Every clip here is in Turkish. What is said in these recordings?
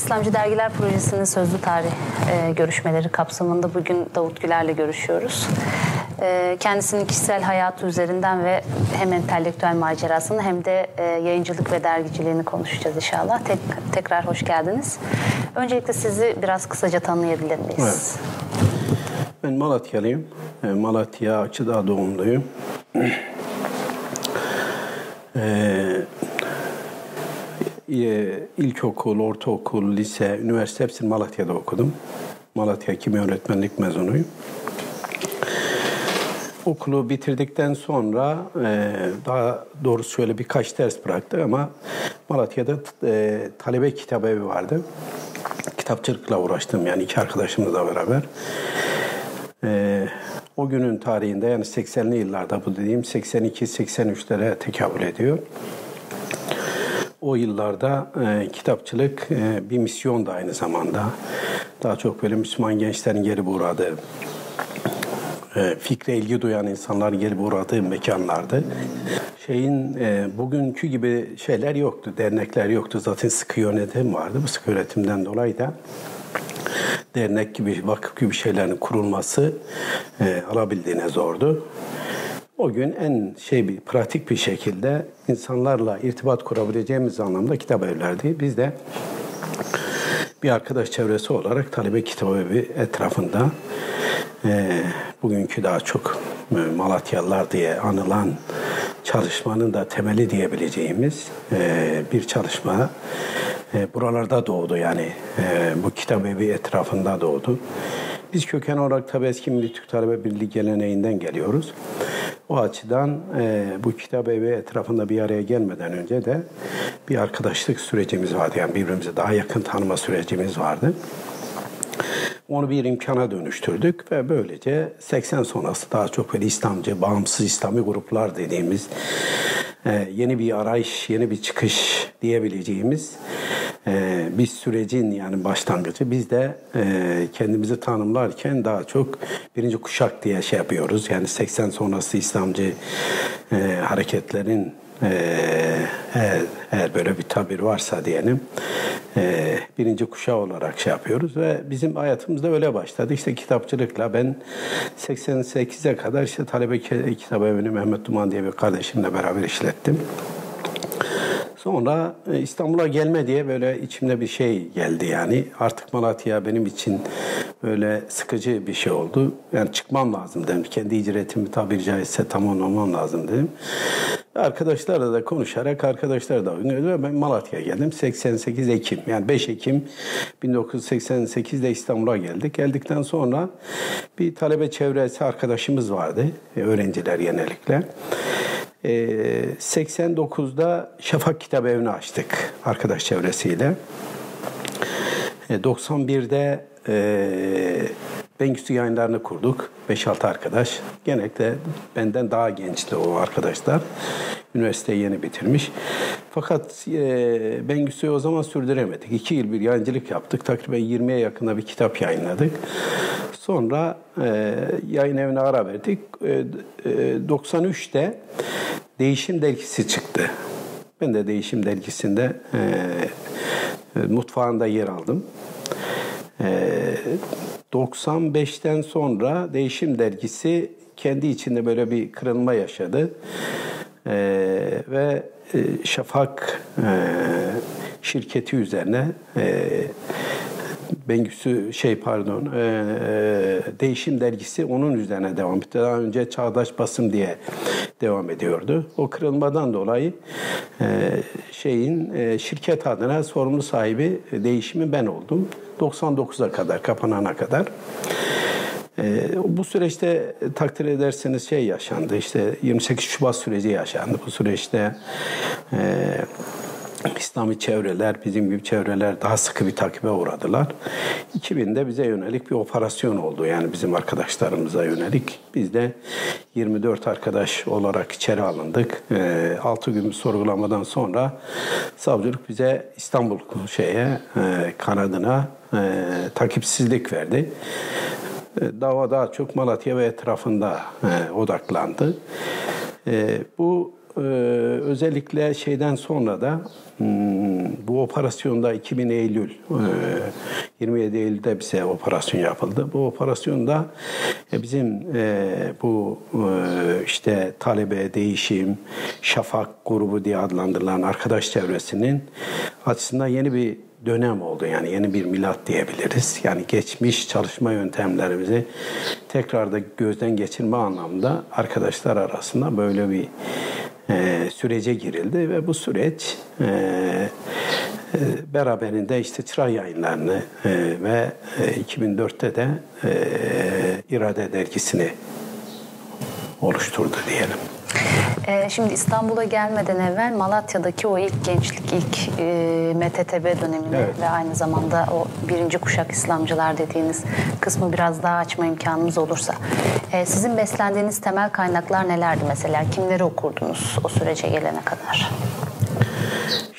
İslamcı Dergiler Projesi'nin sözlü tarih e, görüşmeleri kapsamında bugün Davut Güler'le görüşüyoruz. E, kendisinin kişisel hayatı üzerinden ve hem entelektüel macerasını hem de e, yayıncılık ve dergiciliğini konuşacağız inşallah. Tek, tekrar hoş geldiniz. Öncelikle sizi biraz kısaca tanıyabilir miyiz? Evet. Ben Malatyalıyım. E, Malatya Açıdağ doğumluyum. Ee, ilkokul, ortaokul, lise, üniversite hepsini Malatya'da okudum. Malatya Kimya Öğretmenlik mezunuyum. Okulu bitirdikten sonra e, daha doğrusu şöyle birkaç ders bıraktık ama Malatya'da e, talebe kitap evi vardı. Kitapçılıkla uğraştım yani iki arkadaşımızla beraber. E, o günün tarihinde yani 80'li yıllarda bu dediğim 82-83'lere tekabül ediyor o yıllarda e, kitapçılık e, bir misyon da aynı zamanda. Daha çok böyle Müslüman gençlerin gelip uğradığı, e, fikre ilgi duyan insanların gelip uğradığı mekanlardı. Şeyin e, bugünkü gibi şeyler yoktu, dernekler yoktu. Zaten sıkı yönetim vardı. Bu sıkı yönetimden dolayı da dernek gibi, vakıf gibi şeylerin kurulması e, alabildiğine zordu. O gün en şey bir pratik bir şekilde insanlarla irtibat kurabileceğimiz anlamda kitap evlerdi. Biz de bir arkadaş çevresi olarak talebe kitap evi etrafında e, bugünkü daha çok e, Malatyalılar diye anılan çalışmanın da temeli diyebileceğimiz e, bir çalışma e, buralarda doğdu yani e, bu kitap evi etrafında doğdu. Biz köken olarak tabi eski Milli Türk Talebe Birliği geleneğinden geliyoruz. O açıdan e, bu kitap evi etrafında bir araya gelmeden önce de bir arkadaşlık sürecimiz vardı. Yani birbirimize daha yakın tanıma sürecimiz vardı. Onu bir imkana dönüştürdük ve böylece 80 sonrası daha çok böyle İslamcı, bağımsız İslami gruplar dediğimiz e, yeni bir arayış, yeni bir çıkış diyebileceğimiz e, bir sürecin yani başlangıcı. Biz de e, kendimizi tanımlarken daha çok birinci kuşak diye şey yapıyoruz. Yani 80 sonrası İslamcı hareketlerin eğer, eğer böyle bir tabir varsa diyelim e, birinci kuşağı olarak şey yapıyoruz ve bizim hayatımız da öyle başladı. İşte kitapçılıkla ben 88'e kadar işte talebe kitap evini Mehmet Duman diye bir kardeşimle beraber işlettim. Sonra e, İstanbul'a gelme diye böyle içimde bir şey geldi yani. Artık Malatya benim için böyle sıkıcı bir şey oldu. Yani çıkmam lazım dedim. Kendi icretimi tabiri caizse tamamlamam lazım dedim. Arkadaşlarla da konuşarak arkadaşlar da oynuyordu ben Malatya'ya geldim. 88 Ekim yani 5 Ekim 1988'de İstanbul'a geldik. Geldikten sonra bir talebe çevresi arkadaşımız vardı. Öğrenciler genellikle. 89'da ee, Şafak Kitap Evi'ni açtık arkadaş çevresiyle. 91'de e, e Bengüsü yayınlarını kurduk. 5-6 arkadaş. Genellikle benden daha gençti o arkadaşlar. Üniversiteyi yeni bitirmiş. Fakat e, Bengüsü'yü o zaman sürdüremedik. İki yıl bir yayıncılık yaptık. Takriben 20'ye yakında bir kitap yayınladık. Sonra e, yayın evine ara verdik. E, e, 93'te Değişim Dergisi çıktı. Ben de Değişim Dergisi'nde e, e mutfağında yer aldım. E, 95'ten sonra Değişim Dergisi kendi içinde böyle bir kırılma yaşadı. E, ve e, Şafak e, şirketi üzerine e, Bengüsü şey pardon e, e, Değişim dergisi onun üzerine devam etti. Daha önce Çağdaş Basım diye devam ediyordu. O kırılmadan dolayı e, şeyin e, şirket adına sorumlu sahibi değişimi ben oldum. 99'a kadar kapanana kadar. E, bu süreçte takdir ederseniz şey yaşandı. İşte 28 Şubat süreci yaşandı. Bu süreçte e, İslami çevreler, bizim gibi çevreler daha sıkı bir takibe uğradılar. 2000'de bize yönelik bir operasyon oldu. Yani bizim arkadaşlarımıza yönelik. Biz de 24 arkadaş olarak içeri alındık. E, ee, 6 gün sorgulamadan sonra savcılık bize İstanbul şeye e, kanadına e, takipsizlik verdi. E, dava daha çok Malatya ve etrafında odaklandı. Bu özellikle şeyden sonra da bu operasyonda 2000 Eylül, e, 27 Eylül'de bize operasyon yapıldı. Bu operasyonda e, bizim e, bu e, işte talebe, değişim, şafak grubu diye adlandırılan arkadaş çevresinin açısından yeni bir dönem oldu. Yani yeni bir milat diyebiliriz. Yani geçmiş çalışma yöntemlerimizi tekrar da gözden geçirme anlamda arkadaşlar arasında böyle bir e, sürece girildi ve bu süreç e, e, beraberinde işte çıra yayınlarını ve e, 2004'te de e, İrade dergisini oluşturdu diyelim. Ee, şimdi İstanbul'a gelmeden evvel Malatya'daki o ilk gençlik, ilk e, MTTB dönemini Evet. ve aynı zamanda o birinci kuşak İslamcılar dediğiniz kısmı biraz daha açma imkanımız olursa. Ee, sizin beslendiğiniz temel kaynaklar nelerdi mesela? Kimleri okurdunuz o sürece gelene kadar?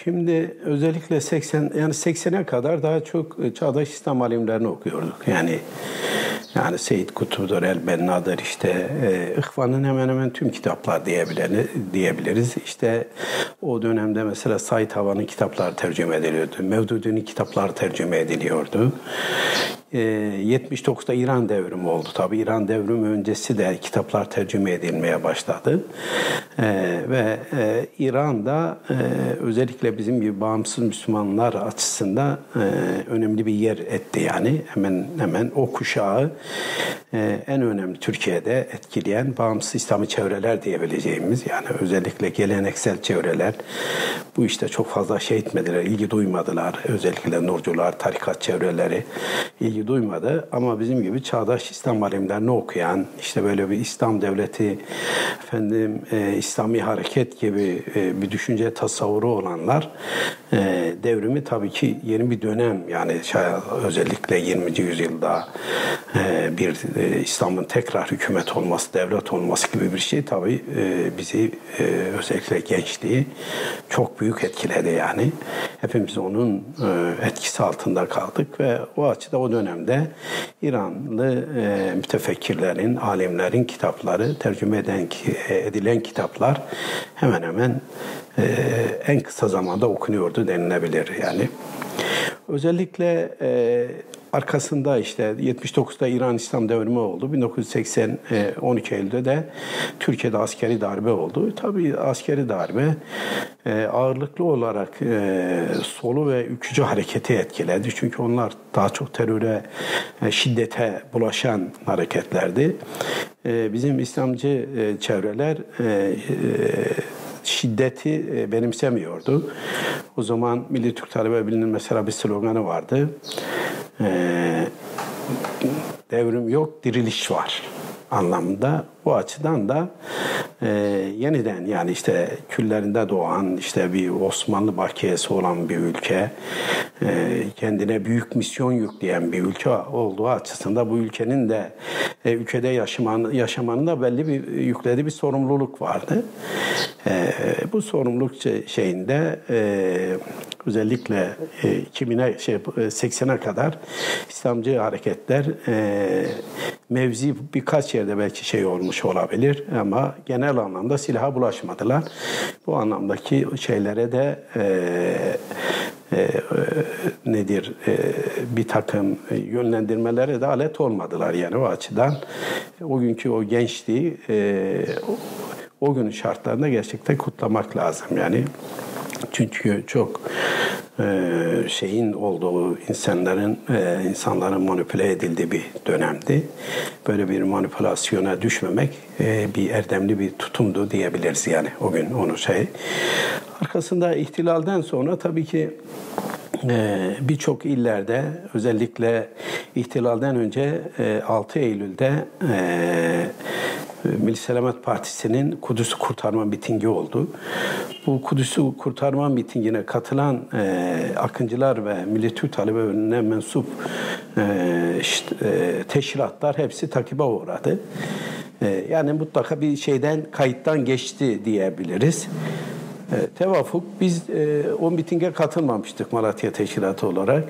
Şimdi özellikle 80 yani 80'e kadar daha çok e, çağdaş İslam alimlerini okuyorduk. Yani yani Seyyid Kutbu'dur, El Benna'dır işte e, İhvan'ın hemen hemen tüm kitaplar diyebiliriz. İşte o dönemde mesela Said Hava'nın kitapları tercüme ediliyordu. Mevdudi'nin kitapları tercüme ediliyordu. E, 79'da İran devrimi oldu. Tabii İran devrimi öncesi de kitaplar tercüme edilmeye başladı. E, ve e, İran'da e, özellikle bizim gibi bağımsız Müslümanlar açısından e, önemli bir yer etti yani. Hemen hemen o kuşağı e, en önemli Türkiye'de etkileyen bağımsız İslami çevreler diyebileceğimiz yani özellikle geleneksel çevreler bu işte çok fazla şey etmediler, ilgi duymadılar. Özellikle Nurcular, tarikat çevreleri ilgi duymadı ama bizim gibi çağdaş İslam alimlerini okuyan, işte böyle bir İslam devleti, efendim e, İslami hareket gibi e, bir düşünce tasavvuru olanlar e, devrimi tabii ki yeni bir dönem yani şayet özellikle 20. yüzyılda e, bir e, İslam'ın tekrar hükümet olması, devlet olması gibi bir şey tabii e, bizi e, özellikle gençliği çok büyük etkiledi yani. Hepimiz onun e, etkisi altında kaldık ve o açıda o dönemde İranlı e, mütefekkirlerin, alimlerin kitapları, tercüme eden, edilen kitaplar hemen hemen e, en kısa zamanda okunuyordu denilebilir yani. Özellikle e, arkasında işte 79'da İran İslam devrimi oldu. 1980 e, 12 Eylül'de de Türkiye'de askeri darbe oldu. Tabii askeri darbe e, ağırlıklı olarak e, solu ve ülkücü hareketi etkiledi. Çünkü onlar daha çok teröre, e, şiddete bulaşan hareketlerdi. E, bizim İslamcı e, çevreler e, e, şiddeti e, benimsemiyordu. O zaman Milli Türk Talebe Birliği'nin mesela bir sloganı vardı. Ee, devrim yok, diriliş var anlamında. Bu açıdan da e, yeniden yani işte küllerinde doğan işte bir Osmanlı bakiyesi olan bir ülke e, kendine büyük misyon yükleyen bir ülke olduğu açısından bu ülkenin de e, ülkede yaşaman, yaşamanın da belli bir yüklediği bir sorumluluk vardı. E, bu sorumluluk şey- şeyinde e, özellikle e, 2000'e şey 80'e kadar İslamcı hareketler e, mevzi birkaç yerde belki şey olmuş olabilir ama genel anlamda silaha bulaşmadılar. Bu anlamdaki şeylere de e, e, nedir bir takım yönlendirmelere de alet olmadılar yani o açıdan o günkü o gençliği o, o günün şartlarında gerçekten kutlamak lazım yani. Çünkü çok e, şeyin olduğu insanların e, insanların manipüle edildiği bir dönemdi. Böyle bir manipülasyona düşmemek e, bir erdemli bir tutumdu diyebiliriz yani o gün onu şey. Arkasında ihtilalden sonra tabii ki birçok illerde özellikle ihtilalden önce e, 6 Eylül'de Milli Selamet Partisi'nin Kudüs'ü kurtarma mitingi oldu. Bu Kudüs'ü kurtarma mitingine katılan e, akıncılar ve Milli Türk Talebelerine mensup e, işte, e, teşkilatlar hepsi takibe uğradı. E, yani mutlaka bir şeyden kayıttan geçti diyebiliriz. E, tevafuk biz e, o mitinge katılmamıştık Malatya Teşkilatı olarak.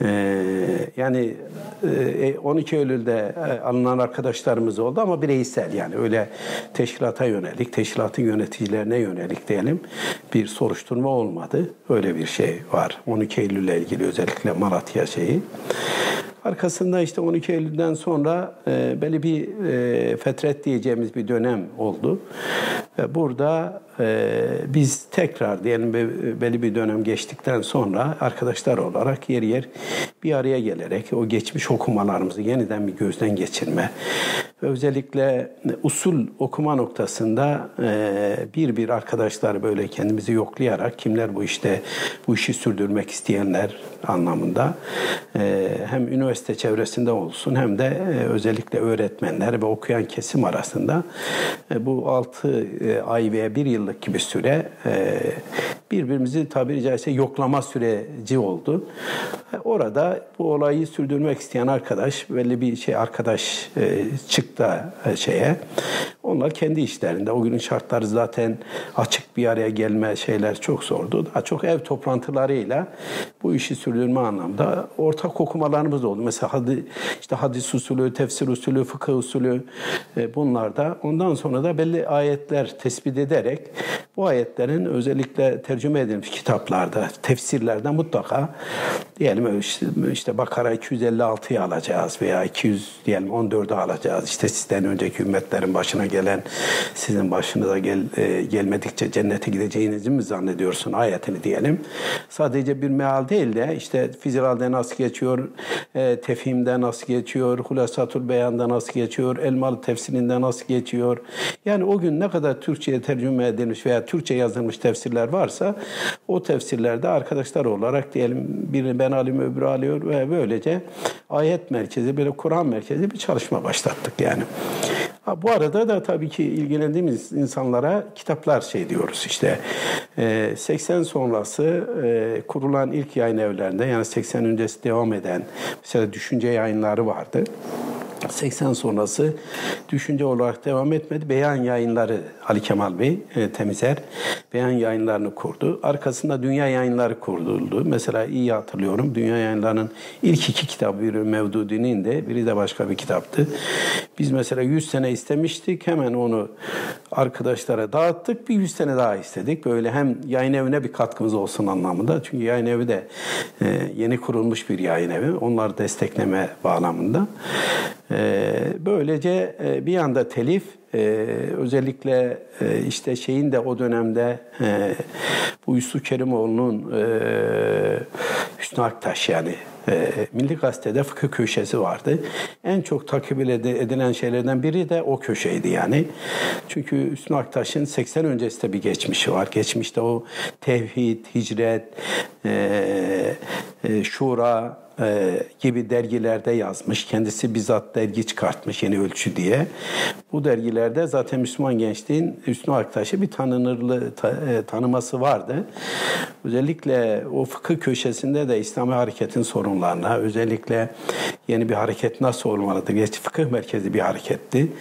E, yani e, 12 Eylül'de e, alınan arkadaşlarımız oldu ama bireysel yani öyle teşkilata yönelik, teşkilatın yöneticilerine yönelik diyelim bir soruşturma olmadı. Öyle bir şey var. 12 Eylül'le ilgili özellikle Malatya şeyi. Arkasında işte 12 Eylül'den sonra e, belli bir e, fetret diyeceğimiz bir dönem oldu. Ve burada e, biz tekrar diyelim belli bir dönem geçtikten sonra arkadaşlar olarak yer yer bir araya gelerek o geçmiş okumalarımızı yeniden bir gözden geçirme ve özellikle usul okuma noktasında e, bir bir arkadaşlar böyle kendimizi yoklayarak kimler bu işte bu işi sürdürmek isteyenler anlamında e, hem üniversite çevresinde olsun hem de e, özellikle öğretmenler ve okuyan kesim arasında bu 6 ay veya bir yıllık gibi süre birbirimizi tabiri caizse yoklama süreci oldu. Orada bu olayı sürdürmek isteyen arkadaş belli bir şey arkadaş çıktı şeye. Onlar kendi işlerinde. O günün şartları zaten açık bir araya gelme şeyler çok zordu. Daha çok ev toplantılarıyla bu işi sürdürme anlamda ortak okumalarımız oldu. Mesela hadi, işte hadis usulü, tefsir usulü, fıkıh usulü e, bunlarda. Ondan sonra da belli ayetler tespit ederek bu ayetlerin özellikle tercüme edilmiş kitaplarda, tefsirlerde mutlaka diyelim işte, işte Bakara 256'yı alacağız veya 200 diyelim 14'ü alacağız. İşte sizden önceki ümmetlerin başına gelen sizin başınıza gel, e, gelmedikçe cennete gideceğinizi mi zannediyorsun ayetini diyelim. Sadece bir meal değil de işte Fizilal'de nasıl geçiyor, e, Tefhim'de nasıl geçiyor, Hulasatul Beyan'da nasıl geçiyor, Elmalı Tefsirinde nasıl geçiyor. Yani o gün ne kadar Türkçe'ye tercüme edilmiş veya Türkçe yazılmış tefsirler varsa o tefsirlerde arkadaşlar olarak diyelim birini ben alayım öbürü alıyor ve böylece ayet merkezi böyle Kur'an merkezi bir çalışma başlattık yani. Ha, bu arada da tabii ki ilgilendiğimiz insanlara kitaplar şey diyoruz işte 80 e, sonrası e, kurulan ilk yayın evlerinde yani 80 öncesi devam eden mesela düşünce yayınları vardı. 80 sonrası düşünce olarak devam etmedi. Beyan yayınları Ali Kemal Bey e, Temizer beyan yayınlarını kurdu. Arkasında dünya yayınları kuruldu. Mesela iyi hatırlıyorum. Dünya yayınlarının ilk iki kitabı biri Mevdudi'nin de biri de başka bir kitaptı. Biz mesela 100 sene istemiştik. Hemen onu arkadaşlara dağıttık. Bir 100 sene daha istedik. Böyle hem yayın evine bir katkımız olsun anlamında. Çünkü yayın evi de e, yeni kurulmuş bir yayın evi. Onları destekleme bağlamında. Ee, böylece e, bir yanda telif e, özellikle e, işte şeyin de o dönemde bu Yusuf Kerimoğlu'nun Hüsnü Aktaş yani Milli Gazete'de fıkıh köşesi vardı. En çok takip edilen şeylerden biri de o köşeydi yani. Çünkü Hüsnü Aktaş'ın 80 öncesinde bir geçmişi var. Geçmişte o tevhid, hicret, şura, e, gibi dergilerde yazmış. Kendisi bizzat dergi çıkartmış yeni ölçü diye. Bu dergilerde zaten Müslüman gençliğin Hüsnü Aktaş'ı bir tanınırlı ta, e, tanıması vardı. Özellikle o fıkıh köşesinde de İslami hareketin sorunlarına, özellikle yeni bir hareket nasıl olmalıdır? Geç fıkıh merkezi bir hareketti.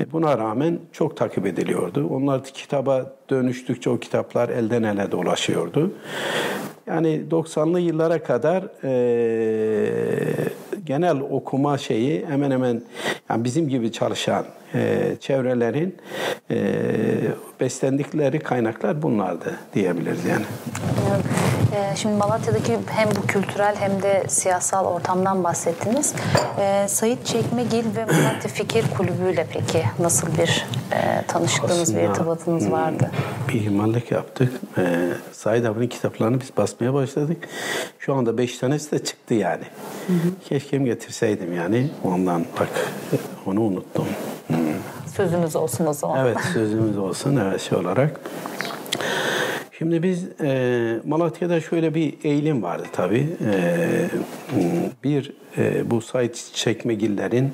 E, buna rağmen çok takip ediliyordu. Onlar kitaba dönüştükçe o kitaplar elden ele dolaşıyordu. Yani 90'lı yıllara kadar e, genel okuma şeyi hemen hemen yani bizim gibi çalışan e, çevrelerin e, beslendikleri kaynaklar bunlardı diyebiliriz yani. E, şimdi Malatya'daki hem bu kültürel hem de siyasal ortamdan bahsettiniz. E, Sayit Çekmegil ve Malatya Fikir Kulübü ile peki nasıl bir e, tanışıklığınız, Aslında, bir irtibatınız vardı? Bir ihmallik yaptık. E, Said abinin kitaplarını biz basmaya başladık. Şu anda beş tanesi de çıktı yani. Hı hı. Keşke getirseydim yani. Ondan bak onu unuttum. Hmm. Sözünüz olsun o zaman. Evet sözümüz olsun evet şey olarak. Şimdi biz e, Malatya'da şöyle bir eğilim vardı tabii. E, bir e, bu Said Çekmegillerin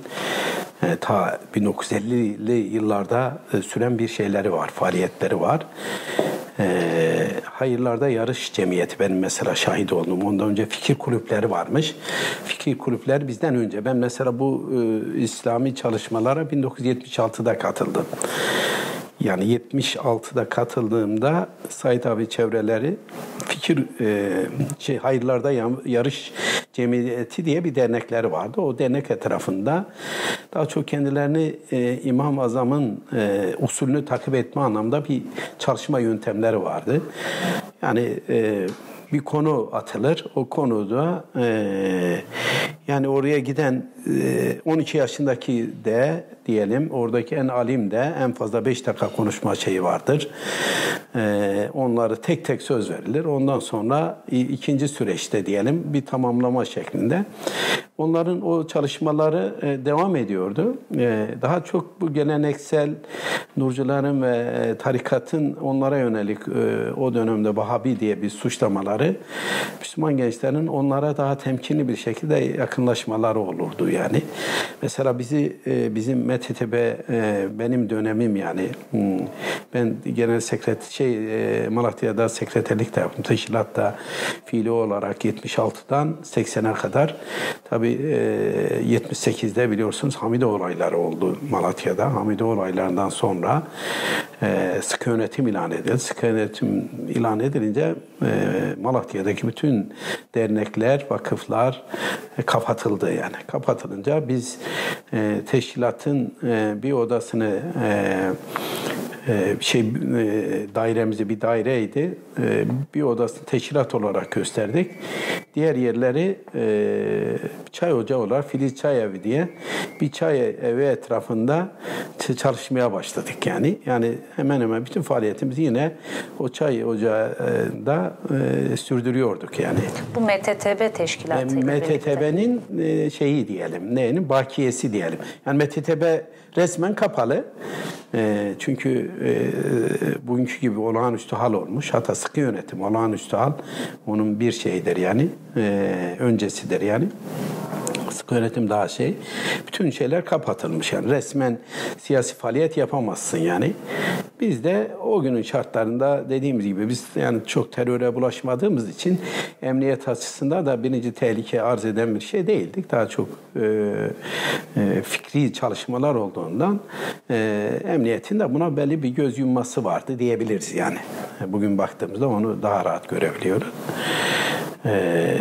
ta 1950'li yıllarda e, süren bir şeyleri var, faaliyetleri var. E, hayırlarda yarış cemiyeti benim mesela şahit oldum. Ondan önce fikir kulüpleri varmış. Fikir kulüpler bizden önce. Ben mesela bu e, İslami çalışmalara 1976'da katıldım. Yani 76'da katıldığımda Said abi çevreleri fikir e, şey hayırlarda yarış Cemiyeti diye bir dernekleri vardı. O dernek etrafında daha çok kendilerini e, İmam Azam'ın e, usulünü takip etme anlamda bir çalışma yöntemleri vardı. Yani e, bir konu atılır. O konuda e, yani oraya giden e, 12 yaşındaki de diyelim oradaki en alim de en fazla 5 dakika konuşma şeyi vardır. E, onları tek tek söz verilir. Ondan sonra ikinci süreçte diyelim bir tamamlama şeklinde. Onların o çalışmaları e, devam ediyordu. E, daha çok bu geleneksel nurcuların ve e, tarikatın onlara yönelik o dönemde Vahabi diye bir suçlamaları Müslüman gençlerin onlara daha temkinli bir şekilde yakınlaşmaları olurdu yani. Mesela bizi bizim MTTB e, benim dönemim yani hmm, ben genel sekret şey e, Malatya'da sekreterlik de yaptım. Teşkilatta fiili olarak 76'dan 80'e kadar tabi 78'de biliyorsunuz Hamide olayları oldu Malatya'da. Hamide olaylarından sonra sıkı yönetim ilan edildi. Sıkı yönetim ilan edilince Malatya'daki bütün dernekler, vakıflar kapatıldı yani. Kapatılınca biz teşkilatın bir odasını ee, şey e, dairemizi bir daireydi. Ee, bir odasını teşkilat olarak gösterdik. Diğer yerleri e, çay ocağı olarak Filiz Çay Evi diye bir çay evi etrafında çalışmaya başladık yani. Yani hemen hemen bütün faaliyetimizi yine o çay ocağında e, sürdürüyorduk yani. Bu MTTB teşkilatı. MTTB'nin şeyi diyelim, neyin bakiyesi diyelim. Yani MTTB resmen kapalı. Çünkü e, bugünkü gibi olağanüstü hal olmuş. Hatta sıkı yönetim olağanüstü hal. Onun bir şeyidir yani. E, öncesidir yani yönetim daha şey. Bütün şeyler kapatılmış yani resmen siyasi faaliyet yapamazsın yani. Biz de o günün şartlarında dediğimiz gibi biz yani çok teröre bulaşmadığımız için emniyet açısından da birinci tehlike arz eden bir şey değildik. Daha çok e, e, fikri çalışmalar olduğundan e, emniyetin de buna belli bir göz yumması vardı diyebiliriz yani. Bugün baktığımızda onu daha rahat görebiliyoruz. Ee,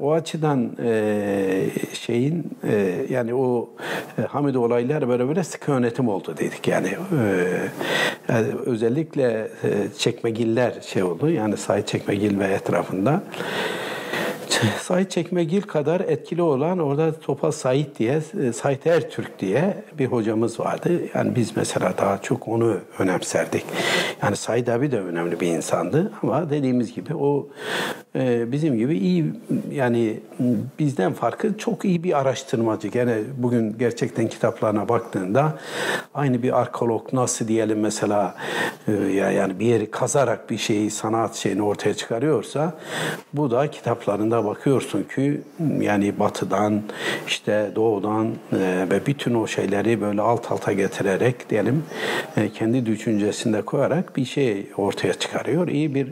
o açıdan e, şeyin e, yani o e, Hamid olaylar beraber sıkı yönetim oldu dedik yani, e, yani özellikle e, çekmegiller şey oldu yani Said Çekmegil ve etrafında. Sait Çekmegil kadar etkili olan orada Topal Sait diye, e, Sait Ertürk diye bir hocamız vardı. Yani biz mesela daha çok onu önemserdik. Yani Said abi de önemli bir insandı ama dediğimiz gibi o e, bizim gibi iyi yani bizden farkı çok iyi bir araştırmacı. Gene bugün gerçekten kitaplarına baktığında aynı bir arkeolog nasıl diyelim mesela e, yani bir yeri kazarak bir şeyi sanat şeyini ortaya çıkarıyorsa bu da kitaplarında bakıyorsun ki yani batıdan işte doğudan e, ve bütün o şeyleri böyle alt alta getirerek diyelim e, kendi düşüncesinde koyarak bir şey ortaya çıkarıyor. İyi bir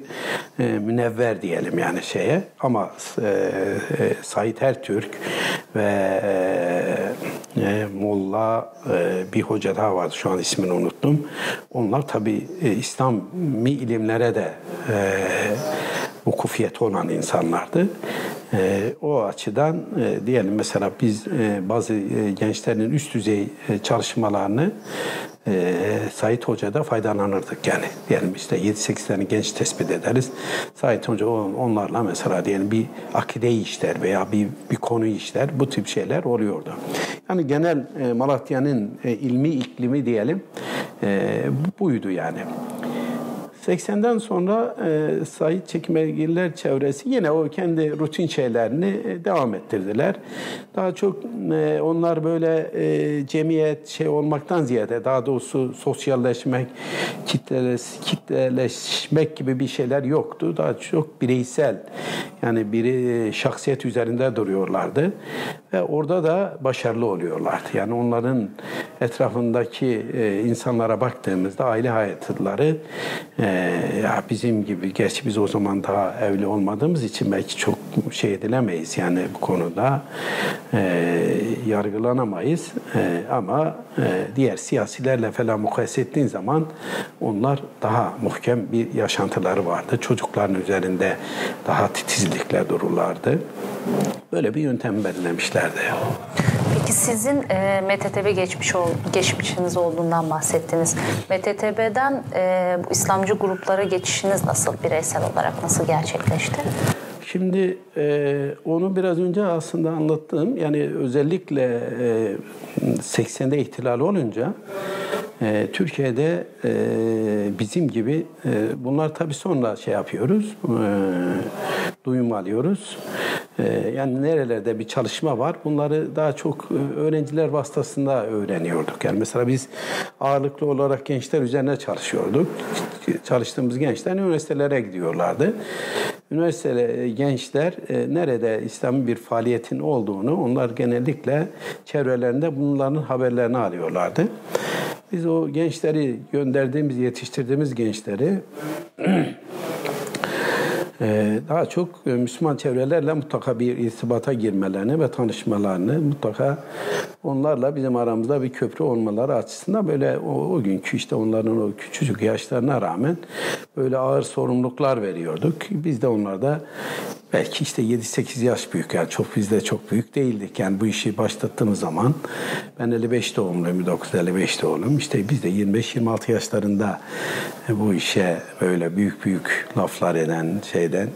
e, münevver diyelim yani şeye ama e, e, Said Ertürk ve e, e, Molla e, bir hoca daha vardı şu an ismini unuttum. Onlar tabi e, İslami ilimlere de e, vukufiyeti olan insanlardı. E, o açıdan e, diyelim mesela biz e, bazı e, gençlerin üst düzey e, çalışmalarını e, Sait Hoca'da faydalanırdık yani. Diyelim işte 7-8 tane genç tespit ederiz. Sait Hoca onlarla mesela diyelim bir akideyi işler veya bir, bir konuyu işler. Bu tip şeyler oluyordu. Yani genel e, Malatya'nın e, ilmi iklimi diyelim e, buydu yani. 80'den sonra e, Said Çekmegiller çevresi yine o kendi rutin şeylerini e, devam ettirdiler. Daha çok e, onlar böyle e, cemiyet şey olmaktan ziyade daha doğrusu sosyalleşmek, kitleleş, kitleleşmek gibi bir şeyler yoktu. Daha çok bireysel yani biri şahsiyet üzerinde duruyorlardı ve orada da başarılı oluyorlardı. Yani onların etrafındaki e, insanlara baktığımızda aile hayatları e, ya bizim gibi, gerçi biz o zaman daha evli olmadığımız için belki çok şey edilemeyiz yani bu konuda e, yargılanamayız e, ama e, diğer siyasilerle falan mukayese ettiğin zaman onlar daha muhkem bir yaşantıları vardı. Çocukların üzerinde daha titizlikle dururlardı. Böyle bir yöntem belirlemişlerdi. Peki sizin e, MTTB geçmiş ol, geçmişiniz olduğundan bahsettiniz. MTTB'den e, bu İslamcı gruplara geçişiniz nasıl bireysel olarak nasıl gerçekleşti? Şimdi e, onu biraz önce aslında anlattım. Yani özellikle e, 80'de ihtilal olunca e, Türkiye'de e, bizim gibi e, bunlar tabii sonra şey yapıyoruz, e, duyum alıyoruz. E, yani nerelerde bir çalışma var bunları daha çok e, öğrenciler vasıtasında öğreniyorduk. Yani mesela biz ağırlıklı olarak gençler üzerine çalışıyorduk. Çalıştığımız gençler üniversitelere gidiyorlardı. Üniversite gençler e, nerede İslami bir faaliyetin olduğunu onlar genellikle çevrelerinde bunların haberlerini alıyorlardı. Biz o gençleri gönderdiğimiz, yetiştirdiğimiz gençleri daha çok e, Müslüman çevrelerle mutlaka bir irtibata girmelerini ve tanışmalarını mutlaka onlarla bizim aramızda bir köprü olmaları açısından böyle o, o günkü işte onların o küçücük yaşlarına rağmen böyle ağır sorumluluklar veriyorduk. Biz de onlarda belki işte 7-8 yaş büyük yani çok biz de çok büyük değildik. Yani bu işi başlattığımız zaman ben 55 doğumluyum, 1955 doğumluyum. İşte biz de 25-26 yaşlarında bu işe böyle büyük büyük laflar eden şeyden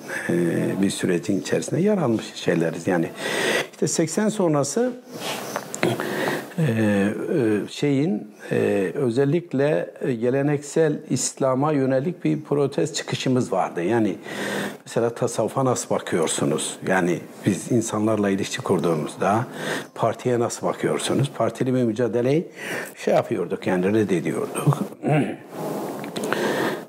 bir sürecin içerisinde yer almış şeyleriz. Yani işte 80 sonrası şeyin özellikle geleneksel İslam'a yönelik bir protest çıkışımız vardı. Yani mesela tasavvufa nasıl bakıyorsunuz? Yani biz insanlarla ilişki kurduğumuzda partiye nasıl bakıyorsunuz? Partili bir mücadeleyi şey yapıyorduk yani reddediyorduk.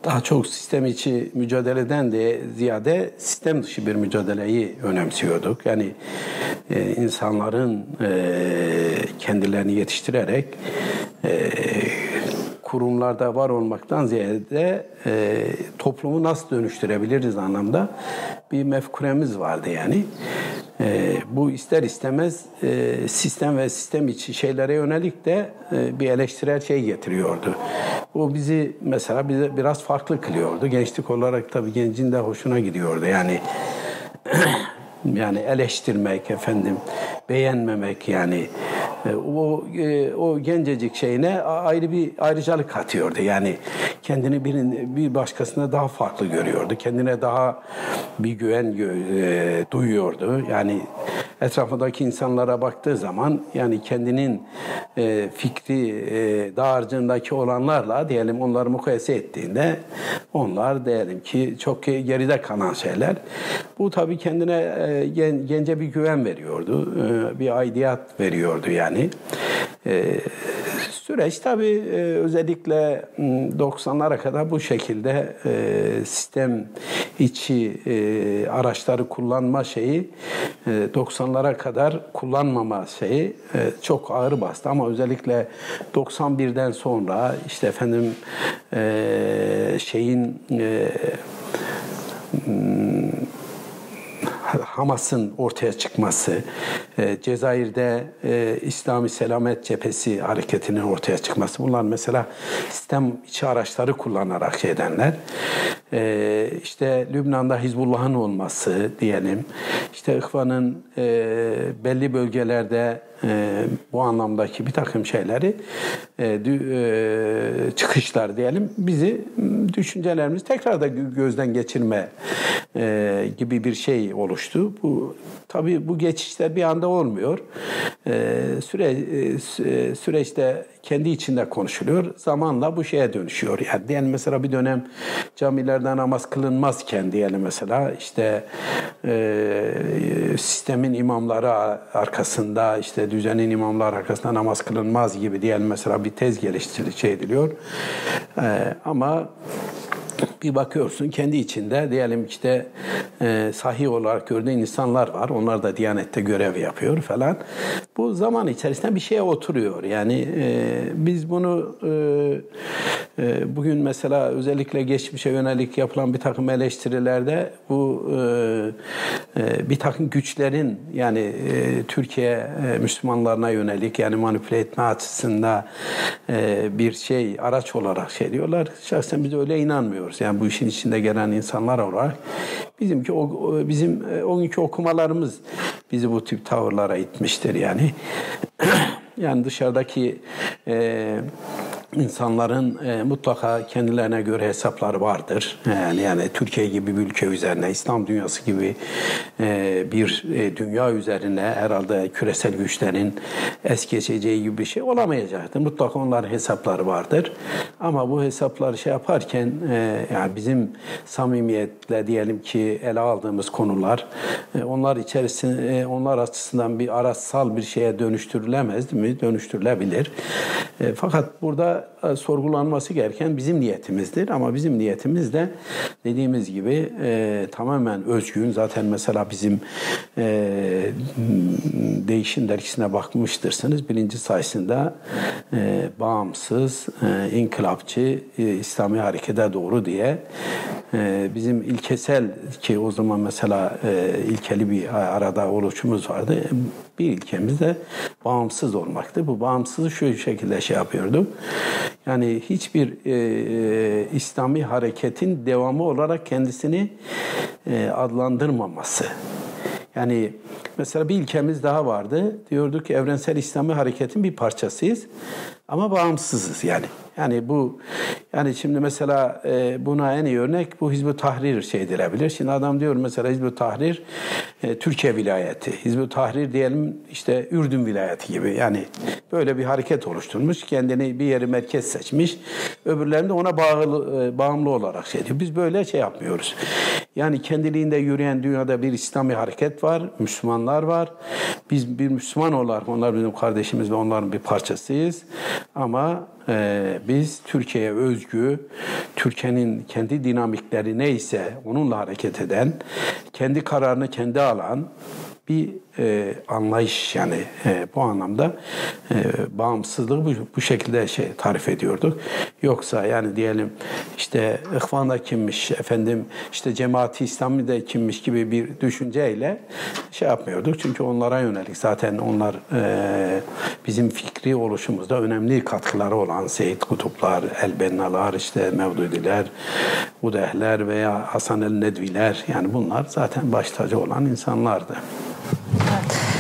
daha çok sistem içi mücadeleden de ziyade sistem dışı bir mücadeleyi önemsiyorduk. Yani e, insanların e, kendilerini yetiştirerek e, kurumlarda var olmaktan ziyade e, toplumu nasıl dönüştürebiliriz anlamda bir mefkuremiz vardı yani. E, bu ister istemez e, sistem ve sistem içi şeylere yönelik de e, bir eleştirel şey getiriyordu. O bizi mesela bize biraz farklı kılıyordu. Gençlik olarak tabii gencin de hoşuna gidiyordu. Yani yani eleştirmek efendim, beğenmemek yani o o gencecik şeyine ayrı bir ayrıcalık katıyordu. Yani kendini birin, bir başkasına daha farklı görüyordu. Kendine daha bir güven e, duyuyordu. Yani etrafındaki insanlara baktığı zaman yani kendinin e, fikri e, dağarcığındaki olanlarla diyelim onları mukayese ettiğinde onlar diyelim ki çok geride kalan şeyler. Bu tabii kendine e, gen, gence bir güven veriyordu. E, bir aidiyat veriyordu yani. E, süreç tabii e, özellikle 90'lara kadar bu şekilde e, sistem içi e, araçları kullanma şeyi 90'lara kadar kullanmama şeyi çok ağır bastı. Ama özellikle 91'den sonra işte efendim şeyin Hamas'ın ortaya çıkması, e, Cezayir'de e, İslami Selamet Cephesi hareketinin ortaya çıkması. Bunlar mesela sistem içi araçları kullanarak şey edenler. E, işte Lübnan'da Hizbullah'ın olması diyelim. İşte İhvan'ın e, belli bölgelerde e, bu anlamdaki bir takım şeyleri e, e, çıkışlar diyelim bizi düşüncelerimiz tekrar da gözden geçirme e, gibi bir şey oluştu. Bu tabii bu geçişler bir anda olmuyor. E, süre e, süreçte kendi içinde konuşuluyor. Zamanla bu şeye dönüşüyor. Yani diyelim mesela bir dönem camilerde namaz kılınmazken diyelim mesela işte e, sistemin imamları arkasında işte düzenin imamları arkasında namaz kılınmaz gibi diyelim mesela bir tez geliştirilip şey ediliyor. E, ama bir bakıyorsun kendi içinde diyelim işte e, sahih olarak gördüğün insanlar var. Onlar da Diyanet'te görev yapıyor falan. Bu zaman içerisinde bir şeye oturuyor. Yani e, biz bunu e, bugün mesela özellikle geçmişe yönelik yapılan bir takım eleştirilerde bu e, bir takım güçlerin yani Türkiye Müslümanlarına yönelik yani manipüle etme açısında bir şey araç olarak şey diyorlar. Şahsen biz öyle inanmıyoruz. Yani bu işin içinde gelen insanlar olarak bizimki o, bizim o günkü okumalarımız bizi bu tip tavırlara itmiştir yani. yani dışarıdaki e, insanların e, mutlaka kendilerine göre hesapları vardır. Yani, yani Türkiye gibi bir ülke üzerine, İslam dünyası gibi e, bir e, dünya üzerine herhalde küresel güçlerin es geçeceği gibi bir şey olamayacaktır. Mutlaka onların hesapları vardır. Ama bu hesapları şey yaparken e, yani bizim samimiyetle diyelim ki ele aldığımız konular e, onlar içerisinde e, onlar açısından bir araçsal bir şeye dönüştürülemez mi? Dönüştürülebilir. E, fakat burada that e, sorgulanması gereken bizim niyetimizdir. Ama bizim niyetimiz de dediğimiz gibi e, tamamen özgün. Zaten mesela bizim e, Değişim dergisine bakmıştırsınız. Birinci sayısında e, bağımsız, e, inkılapçı, e, İslami harekete doğru diye e, bizim ilkesel ki o zaman mesela e, ilkeli bir arada oluşumuz vardı. Bir ilkemiz de bağımsız olmaktı. Bu bağımsızı şu şekilde şey yapıyorduk. Yani hiçbir e, e, İslami hareketin devamı olarak kendisini e, adlandırmaması. Yani mesela bir ilkemiz daha vardı. Diyorduk ki evrensel İslami hareketin bir parçasıyız ama bağımsızız yani. Yani bu yani şimdi mesela e, buna en iyi örnek bu Hizb-ı Tahrir şey edilebilir. Şimdi adam diyor mesela Hizb-ı Tahrir e, Türkiye vilayeti. Hizb-ı Tahrir diyelim işte Ürdün vilayeti gibi. Yani böyle bir hareket oluşturmuş. Kendini bir yeri merkez seçmiş. Öbürlerinde de ona bağlı, e, bağımlı olarak şey diyor. Biz böyle şey yapmıyoruz. Yani kendiliğinde yürüyen dünyada bir İslami hareket var. Müslümanlar var. Biz bir Müslüman olarak onlar bizim kardeşimiz ve onların bir parçasıyız. Ama e, biz Türkiye'ye özgü, Türkiye'nin kendi dinamikleri neyse onunla hareket eden, kendi kararını kendi alan bir e, anlayış yani e, bu anlamda e, bağımsızlığı bu, bu şekilde şey tarif ediyorduk. Yoksa yani diyelim işte İhvan kimmiş, efendim işte cemaati İslami de kimmiş gibi bir düşünceyle şey yapmıyorduk. Çünkü onlara yönelik zaten onlar e, bizim fikri oluşumuzda önemli katkıları olan Seyit Kutuplar, Elbennalar, işte Mevdudiler, Udehler veya Hasan el Nedviler yani bunlar zaten baş tacı olan insanlardı. Evet.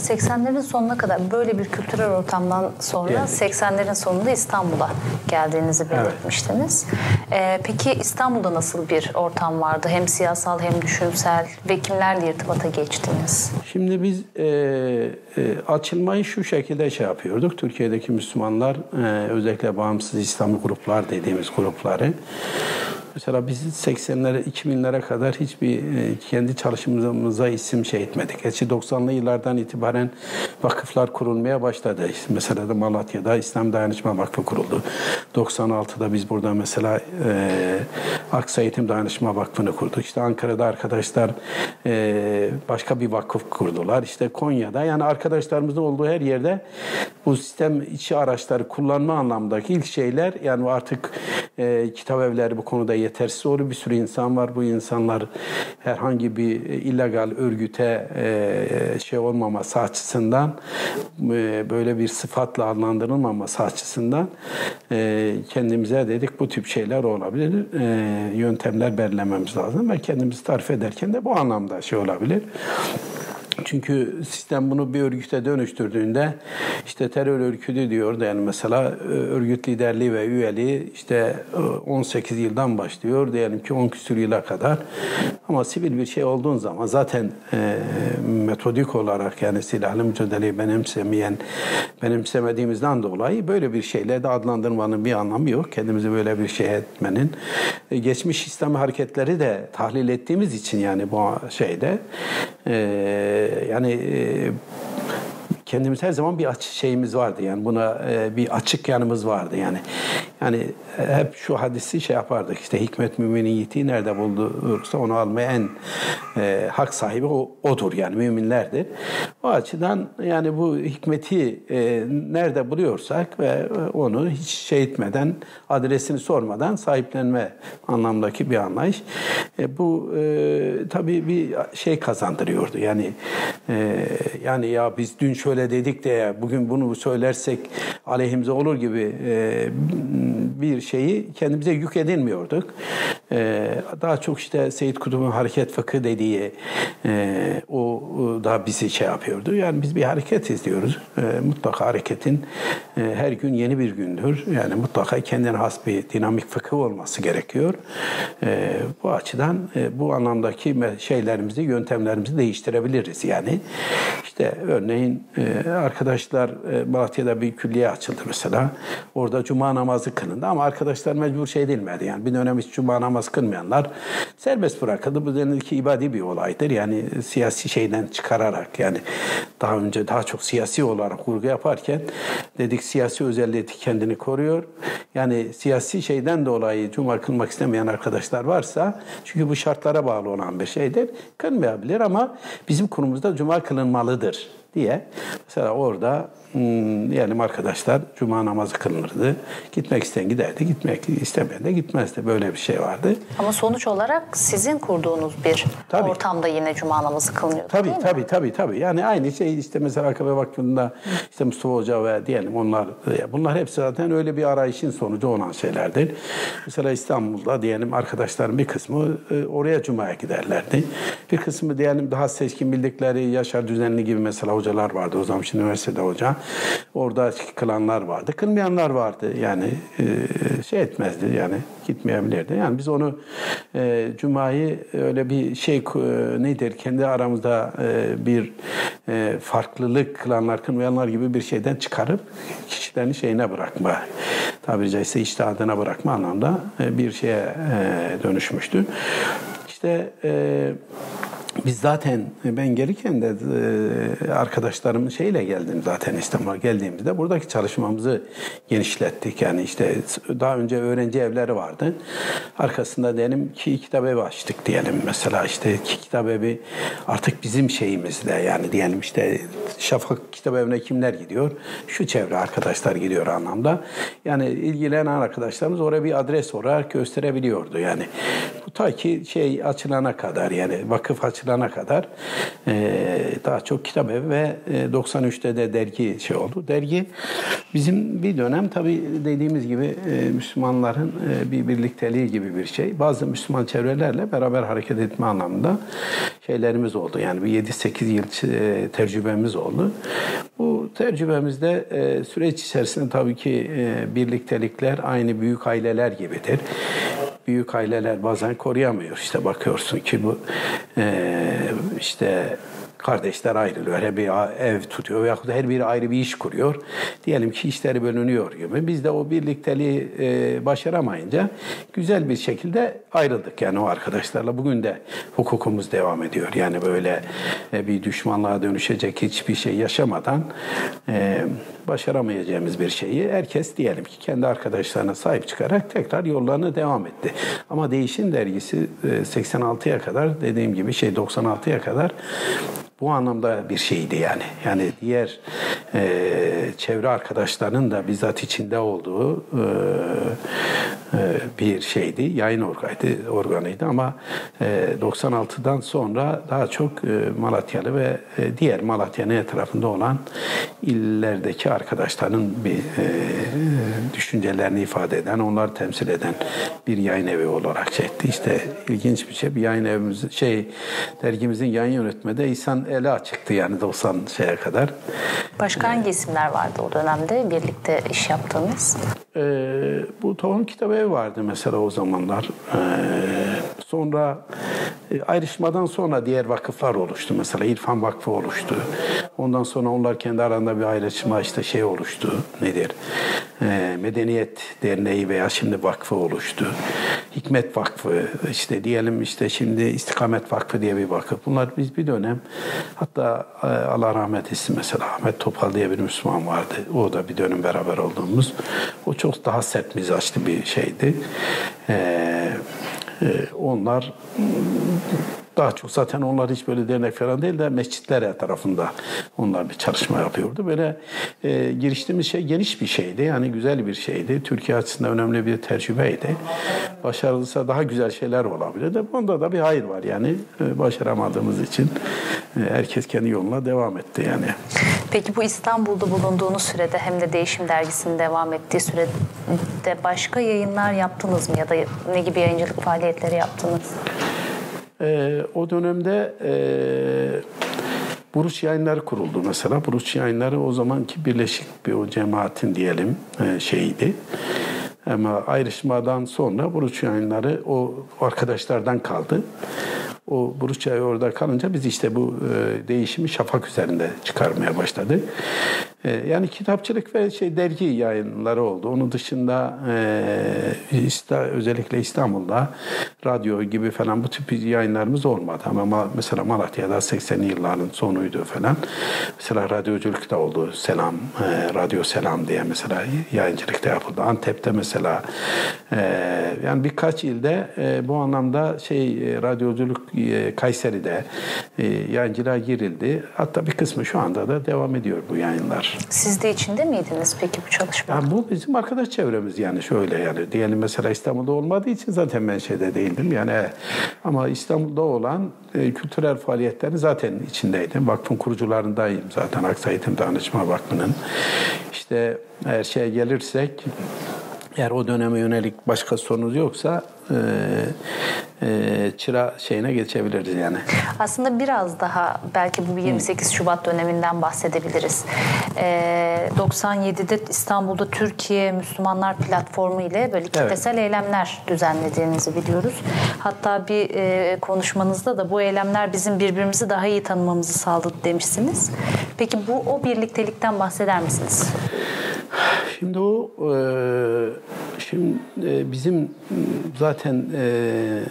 80'lerin ee, sonuna kadar böyle bir kültürel ortamdan sonra Geldik. 80'lerin sonunda İstanbul'a geldiğinizi belirtmiştiniz. Evet. Peki İstanbul'da nasıl bir ortam vardı? Hem siyasal hem düşünsel ve kimlerle irtibata geçtiniz? Şimdi biz e, e, açılmayı şu şekilde şey yapıyorduk. Türkiye'deki Müslümanlar e, özellikle bağımsız İslami gruplar dediğimiz grupları Mesela biz 80'lere 2000'lere kadar hiçbir e, kendi çalışmamıza isim şey etmedik. Gerçi 90'lı yıllardan itibaren vakıflar kurulmaya başladı. Mesela da Malatya'da İslam Dayanışma Vakfı kuruldu. 96'da biz burada mesela e, Aksa Eğitim Dayanışma Vakfı'nı kurduk. İşte Ankara'da arkadaşlar e, başka bir vakıf kurdular. İşte Konya'da yani arkadaşlarımızın olduğu her yerde bu sistem içi araçları kullanma anlamındaki ilk şeyler yani artık e, kitap evleri bu konuda yetersiz olur. Bir sürü insan var. Bu insanlar herhangi bir illegal örgüte e, şey olmaması açısından e, böyle bir sıfatla adlandırılmaması açısından e, kendimize dedik bu tip şeyler olabilir. E, yöntemler belirlememiz lazım ve kendimizi tarif ederken de bu anlamda şey olabilir. Çünkü sistem bunu bir örgüte dönüştürdüğünde işte terör örgütü diyor yani mesela e, örgüt liderliği ve üyeliği işte 18 e, yıldan başlıyor diyelim ki 10 küsur yıla kadar ama sivil bir şey olduğun zaman zaten e, metodik olarak yani silahlı mücadeleyi benimsemeyen benimsemediğimizden dolayı böyle bir şeyle de adlandırmanın bir anlamı yok. Kendimizi böyle bir şey etmenin. E, geçmiş İslam hareketleri de tahlil ettiğimiz için yani bu şeyde e, yani e, kendimiz her zaman bir açık şeyimiz vardı yani. Buna e, bir açık yanımız vardı yani Yani hep şu hadisi şey yapardık işte hikmet müminin yitiği nerede bulursa onu almaya en e, hak sahibi o, odur yani müminlerdir. O açıdan yani bu hikmeti e, nerede buluyorsak ve onu hiç şey etmeden adresini sormadan sahiplenme anlamdaki bir anlayış. E, bu e, tabii bir şey kazandırıyordu. Yani e, yani ya biz dün şöyle dedik de bugün bunu söylersek aleyhimize olur gibi e, bir şeyi kendimize yük edinmiyorduk. E, daha çok işte Seyyid Kutub'un hareket fıkı dediği e, o, o da bizi şey yapıyordu. Yani biz bir hareket izliyoruz. E, mutlaka hareketin her gün yeni bir gündür. Yani mutlaka kendine has bir dinamik fıkıh olması gerekiyor. E, bu açıdan e, bu anlamdaki şeylerimizi, yöntemlerimizi değiştirebiliriz yani. İşte örneğin e, arkadaşlar e, Malatya'da bir külliye açıldı mesela. Orada cuma namazı kılındı ama arkadaşlar mecbur şey edilmedi. Yani bir dönem hiç cuma namazı kılmayanlar serbest bırakıldı. Bu denildeki ibadi bir olaydır. Yani siyasi şeyden çıkararak yani daha önce daha çok siyasi olarak vurgu yaparken dedik siyasi özelliği kendini koruyor. Yani siyasi şeyden dolayı cuma kılmak istemeyen arkadaşlar varsa çünkü bu şartlara bağlı olan bir şeydir. Kılmayabilir ama bizim kurumumuzda cuma kılınmalıdır diye. Mesela orada hmm, diyelim arkadaşlar cuma namazı kılınırdı. Gitmek isteyen giderdi, gitmek istemeyen de gitmezdi. Böyle bir şey vardı. Ama sonuç olarak sizin kurduğunuz bir tabii. ortamda yine cuma namazı kılınıyordu tabii, değil tabii, mi? Tabii tabii Yani aynı şey işte mesela Akabe Vakfı'nda işte Mustafa Hoca ve diyelim onlar bunlar hepsi zaten öyle bir arayışın sonucu olan şeylerdir. Mesela İstanbul'da diyelim arkadaşların bir kısmı e, oraya cumaya giderlerdi. Bir kısmı diyelim daha seçkin bildikleri Yaşar Düzenli gibi mesela hocalar vardı. O zaman şimdi üniversitede hoca. Orada kılanlar vardı. Kılmayanlar vardı. Yani e, şey etmezdi yani gitmeyebilirdi. Yani biz onu e, Cuma'yı öyle bir şey e, nedir kendi aramızda e, bir e, farklılık kılanlar kılmayanlar gibi bir şeyden çıkarıp kişilerin şeyine bırakma tabiri caizse iştihadına bırakma anlamda e, bir şeye e, dönüşmüştü. İşte e, biz zaten ben gelirken de e, arkadaşlarımın şeyle geldim zaten İstanbul'a geldiğimizde buradaki çalışmamızı genişlettik. Yani işte daha önce öğrenci evleri vardı. Arkasında diyelim ki kitap evi açtık diyelim. Mesela işte ki kitap evi artık bizim şeyimizde yani diyelim işte Şafak kitap evine kimler gidiyor? Şu çevre arkadaşlar gidiyor anlamda. Yani ilgilenen arkadaşlarımız oraya bir adres olarak gösterebiliyordu yani. Bu ta ki şey açılana kadar yani vakıf açılana açılana kadar e, daha çok kitap evi ve e, 93'te de dergi şey oldu. Dergi bizim bir dönem tabii dediğimiz gibi e, Müslümanların e, bir birlikteliği gibi bir şey. Bazı Müslüman çevrelerle beraber hareket etme anlamında şeylerimiz oldu. Yani bir 7-8 yıl e, tecrübemiz oldu. Bu tecrübemizde e, süreç içerisinde tabii ki e, birliktelikler aynı büyük aileler gibidir büyük aileler bazen koruyamıyor. İşte bakıyorsun ki bu e, işte kardeşler ayrılıyor. Her bir ev tutuyor veyahut her biri ayrı bir iş kuruyor. Diyelim ki işleri bölünüyor gibi. Biz de o birlikteliği e, başaramayınca güzel bir şekilde ayrıldık yani o arkadaşlarla. Bugün de hukukumuz devam ediyor. Yani böyle e, bir düşmanlığa dönüşecek hiçbir şey yaşamadan e, başaramayacağımız bir şeyi herkes diyelim ki kendi arkadaşlarına sahip çıkarak tekrar yollarına devam etti. Ama Değişim dergisi 86'ya kadar dediğim gibi şey 96'ya kadar bu anlamda bir şeydi yani. Yani diğer e, çevre arkadaşlarının da bizzat içinde olduğu e, e, bir şeydi. Yayın organıydı, organıydı ama e, 96'dan sonra daha çok e, Malatyalı ve e, diğer Malatya'nın etrafında olan illerdeki arkadaşların bir e, düşüncelerini ifade eden, onları temsil eden bir yayın evi olarak çekti. İşte ilginç bir şey. Bir yayın evimiz şey dergimizin yayın yönetmede İhsan Ela çıktı yani 90 şeye kadar. Başka hangi isimler vardı o dönemde birlikte iş yaptığınız? Ee, bu Tohum Kitabı Evi vardı mesela o zamanlar. Ee, sonra e, ayrışmadan sonra diğer vakıflar oluştu. Mesela İrfan Vakfı oluştu. Ondan sonra onlar kendi arasında bir ayrışma işte şey oluştu. Nedir? E, Medeniyet Derneği veya şimdi vakfı oluştu. Hikmet Vakfı, işte diyelim işte şimdi İstikamet Vakfı diye bir vakıf. Bunlar biz bir dönem hatta e, Allah rahmet etsin mesela Ahmet Topal diye bir Müslüman vardı. O da bir dönem beraber olduğumuz. O çok daha sert mizaçlı bir şeydi. E, e, onlar daha çok zaten onlar hiç böyle dernek falan değil de mescitler tarafında onlar bir çalışma yapıyordu. Böyle e, giriştiğimiz şey geniş bir şeydi. Yani güzel bir şeydi. Türkiye açısından önemli bir tecrübeydi. Başarılıysa daha güzel şeyler olabilir de bunda da bir hayır var yani. E, başaramadığımız için e, herkes kendi yoluna devam etti yani. Peki bu İstanbul'da bulunduğunuz sürede hem de Değişim Dergisi'nin devam ettiği sürede başka yayınlar yaptınız mı ya da ne gibi yayıncılık faaliyetleri yaptınız? E, o dönemde e, Buruç Yayınları kuruldu mesela. Buruç Yayınları o zamanki birleşik bir o cemaatin diyelim e, şeyiydi. Ama ayrışmadan sonra Buruç Yayınları o arkadaşlardan kaldı. O Buruç Yayı orada kalınca biz işte bu e, değişimi şafak üzerinde çıkarmaya başladık. E, yani kitapçılık ve şey dergi yayınları oldu. Onun dışında e, özellikle İstanbul'da radyo gibi falan bu tip yayınlarımız olmadı. Ama mesela Malatya'da 80'li yılların sonuydu falan. Mesela radyoculuk da oldu. Selam, e, Radyo Selam diye mesela yayıncılık da yapıldı. Antep'te mesela e, yani birkaç ilde e, bu anlamda şey e, radyoculuk Kayseri'de e, yayıncılığa girildi. Hatta bir kısmı şu anda da devam ediyor bu yayınlar. Siz de içinde miydiniz peki bu çalışmada? Yani bu bizim arkadaş çevremiz yani şöyle yani diyelim mesela İstanbul'da olmadığı için zaten ben şeyde değildim yani ama İstanbul'da olan e, kültürel faaliyetlerin zaten içindeydim. Vakfın kurucularındayım zaten Aksa Eğitim Danışma Vakfı'nın. İşte her şeye gelirsek eğer o döneme yönelik başka sorunuz yoksa e, e, çıra şeyine geçebiliriz yani. Aslında biraz daha belki bu 28 Şubat döneminden bahsedebiliriz. E, 97'de İstanbul'da Türkiye Müslümanlar Platformu ile böyle kitlesel evet. eylemler düzenlediğinizi biliyoruz. Hatta bir e, konuşmanızda da bu eylemler bizim birbirimizi daha iyi tanımamızı sağladı demişsiniz. Peki bu o birliktelikten bahseder misiniz? Şimdi o e, şimdi e, bizim zaten e,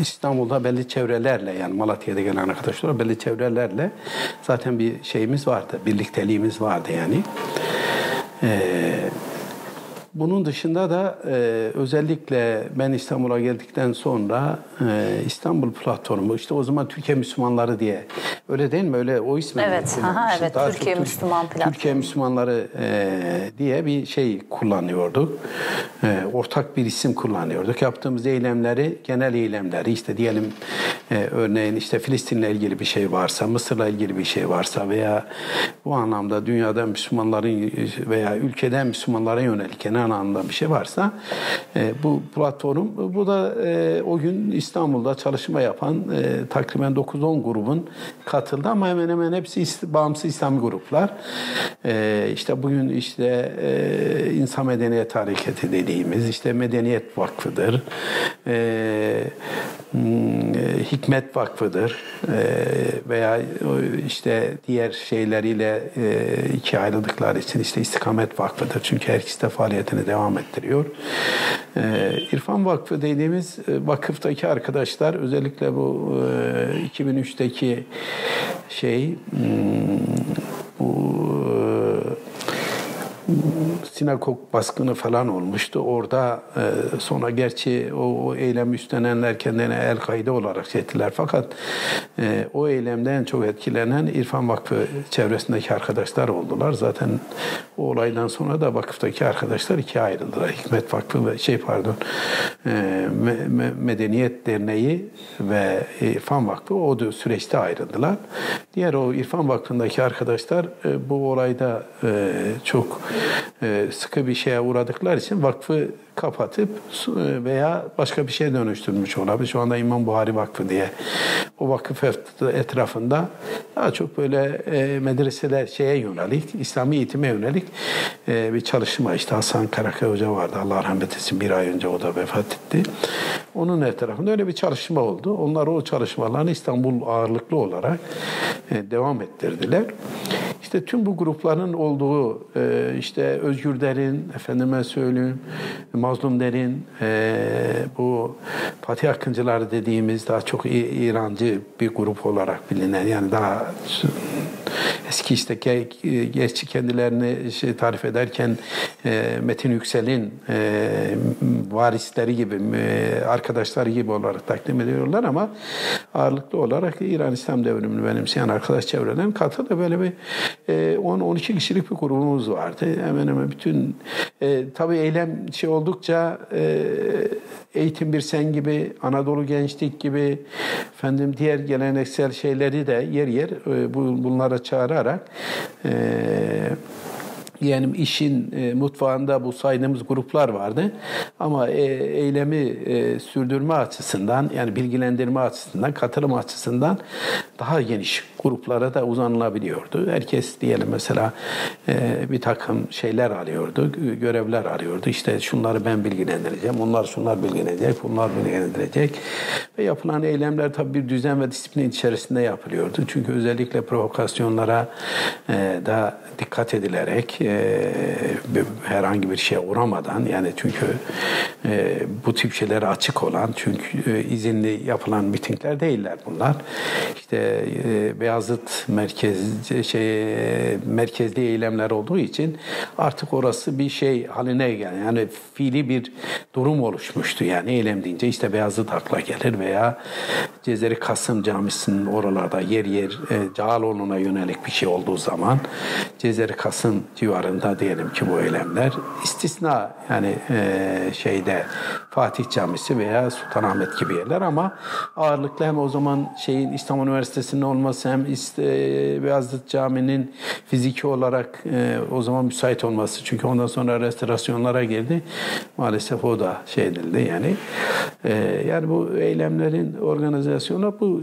İstanbul'da belli çevrelerle yani Malatya'da gelen arkadaşlar belli çevrelerle zaten bir şeyimiz vardı, birlikteliğimiz vardı yani. Bunun dışında da e, özellikle ben İstanbul'a geldikten sonra e, İstanbul platformu işte o zaman Türkiye Müslümanları diye öyle değil mi? Öyle o ismi Evet, aha, evet Daha Türkiye Müslüman platformu. Türkiye Müslümanları e, diye bir şey kullanıyorduk. E, ortak bir isim kullanıyorduk. Yaptığımız eylemleri genel eylemleri işte diyelim e, örneğin işte Filistin'le ilgili bir şey varsa, Mısır'la ilgili bir şey varsa veya bu anlamda dünyada Müslümanların veya ülkeden Müslümanlara yönelik genel anlamda bir şey varsa e, bu platform bu da e, o gün İstanbul'da çalışma yapan e, takriben 9-10 grubun katıldı ama hemen hemen hepsi bağımsız İslam gruplar. E, işte bugün işte e, İnsan Medeniyet Hareketi dediğimiz işte Medeniyet Vakfı'dır. E, e, Hikmet Vakfı'dır e, veya işte diğer şeyleriyle e, iki ayrıldıklar için işte İstikamet Vakfı'dır. Çünkü her ikisi de faaliyetini devam ettiriyor. İrfan Vakfı dediğimiz vakıftaki arkadaşlar özellikle bu 2003'teki şey hmm, bu sinagog baskını falan olmuştu. Orada e, sonra gerçi o, o eylemi üstlenenler kendilerine El-Kaide olarak ettiler. Fakat e, o eylemden en çok etkilenen İrfan Vakfı çevresindeki arkadaşlar oldular. Zaten o olaydan sonra da vakıftaki arkadaşlar ikiye ayrıldılar. Hikmet Vakfı ve şey pardon e, Me, Me, Medeniyet Derneği ve İrfan Vakfı o süreçte ayrıldılar. Diğer o İrfan Vakfı'ndaki arkadaşlar e, bu olayda e, çok sıkı bir şeye uğradıkları için vakfı kapatıp veya başka bir şeye dönüştürmüş olabilir. Şu anda İmam Buhari Vakfı diye o vakıf etrafında daha çok böyle e, medreseler şeye yönelik, İslami eğitime yönelik e, bir çalışma işte Hasan Karakaya Hoca vardı. Allah rahmet etsin bir ay önce o da vefat etti. Onun etrafında öyle bir çalışma oldu. Onlar o çalışmalarını İstanbul ağırlıklı olarak e, devam ettirdiler. İşte tüm bu grupların olduğu işte Özgür Derin, efendime söyleyeyim, Mazlum e, bu Fatih Akıncılar dediğimiz daha çok İrancı bir grup olarak bilinen yani daha eski işte gerçi kendilerini şey tarif ederken e, Metin Yüksel'in e, varisleri gibi e, arkadaşları gibi olarak takdim ediyorlar ama ağırlıklı olarak İran İslam devrimini benimseyen arkadaş çevrelerin katıldı böyle bir e, 10-12 kişilik bir grubumuz vardı. Hemen hemen bütün e, tabii eylem şey oldukça e, eğitim bir sen gibi Anadolu Gençlik gibi efendim diğer geleneksel şeyleri de yer yer e, bunlara çağırarak e, yani işin e, mutfağında bu saydığımız gruplar vardı. Ama e, eylemi e, sürdürme açısından yani bilgilendirme açısından, katılım açısından daha geniş gruplara da uzanılabiliyordu. Herkes diyelim mesela e, bir takım şeyler alıyordu, görevler alıyordu. İşte şunları ben bilgilendireceğim, onlar şunlar bilgilendirecek, bunlar bilgilendirecek. Ve yapılan eylemler tabii bir düzen ve disiplin içerisinde yapılıyordu. Çünkü özellikle provokasyonlara e, da dikkat edilerek e, herhangi bir şeye uğramadan yani çünkü e, bu tip şeylere açık olan çünkü e, izinli yapılan mitingler değiller bunlar. İşte e, Beyazıt merkez şey merkezli eylemler olduğu için artık orası bir şey haline geldi. Yani fiili bir durum oluşmuştu. Yani eylem deyince işte Beyazıt akla gelir veya Cezeri Kasım Camisi'nin oralarda yer yer e, Cağaloğlu'na yönelik bir şey olduğu zaman Cezeri Kasım civarında diyelim ki bu eylemler istisna yani e, şeyde Fatih Camisi veya Sultanahmet gibi yerler ama ağırlıklı hem o zaman şeyin İstanbul Üniversitesi'nin olması hem işte Beyazıt Camii'nin fiziki olarak e, o zaman müsait olması çünkü ondan sonra restorasyonlara girdi. Maalesef o da şey edildi yani. E, yani bu eylemlerin organizasyonu bu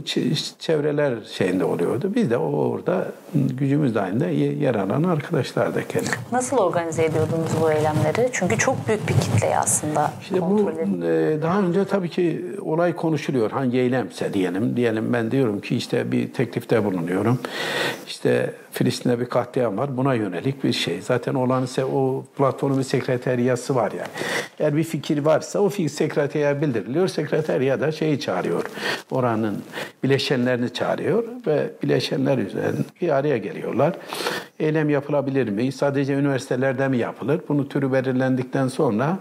çevreler şeyinde oluyordu. Biz de orada gücümüz dahilinde yer alan arkadaşlardık. Nasıl organize ediyordunuz bu eylemleri? Çünkü çok büyük bir kitle aslında. İşte bu e, daha önce tabii ki olay konuşuluyor. Hangi eylemse diyelim. Diyelim ben diyorum ki işte bir teklifte bulunuyorum. İşte Filistin'de bir katliam var. Buna yönelik bir şey. Zaten olan ise o platformun bir sekreteriyası var yani. Eğer bir fikir varsa o fikir sekreteriye bildiriliyor. Sekreteriya da şeyi çağırıyor. Oranın bileşenlerini çağırıyor ve bileşenler üzerine bir araya geliyorlar. Eylem yapılabilir mi? Sadece üniversitelerde mi yapılır? Bunu türü belirlendikten sonra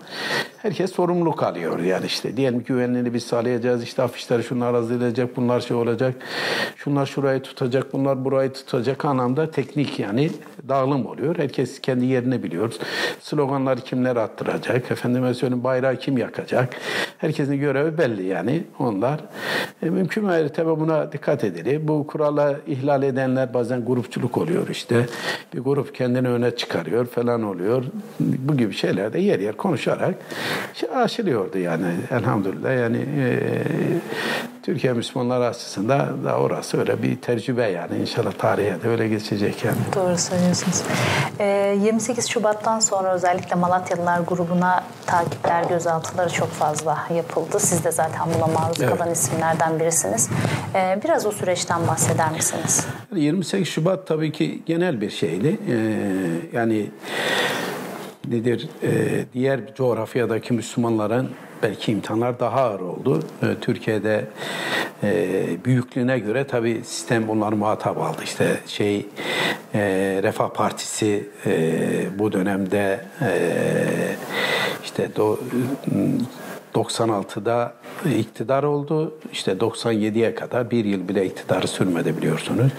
herkes sorumluluk alıyor. Yani işte diyelim güvenliğini biz sağlayacağız. İşte afişleri şunlar hazırlayacak, bunlar şey olacak. Şunlar şurayı tutacak, bunlar burayı tutacak anlamda teknik yani dağılım oluyor. Herkes kendi yerini biliyor. Sloganları kimler attıracak, efendime söyleyeyim bayrağı kim yakacak. Herkesin görevi belli yani onlar. E, mümkün mertebe buna dikkat edilir. Bu kurala ihlal edenler bazen grupçuluk oluyor işte. Bir grup kendini öne çıkarıyor falan oluyor. Bu gibi şeyler de yer yer konuşarak aşılıyordu yani elhamdülillah. Yani e, Türkiye Müslümanları açısından da orası öyle bir tecrübe yani inşallah tarihe de öyle geçecek yani. Doğru söylüyorsunuz. E, 28 Şubat'tan sonra özellikle Malatyalılar grubuna takipler, gözaltıları çok fazla yapıldı. Siz de zaten buna maruz evet. kalan isimlerden birisiniz. E, biraz o süreçten bahseder misiniz? 28 Şubat tabii ki genel bir şeydi. E, yani nedir e, diğer coğrafyadaki Müslümanların belki imtihanlar daha ağır oldu. E, Türkiye'de e, büyüklüğüne göre tabi sistem onları muhatap aldı. İşte şey e, Refah Partisi e, bu dönemde e, işte do, 96'da iktidar oldu. İşte 97'ye kadar bir yıl bile iktidarı sürmedi biliyorsunuz.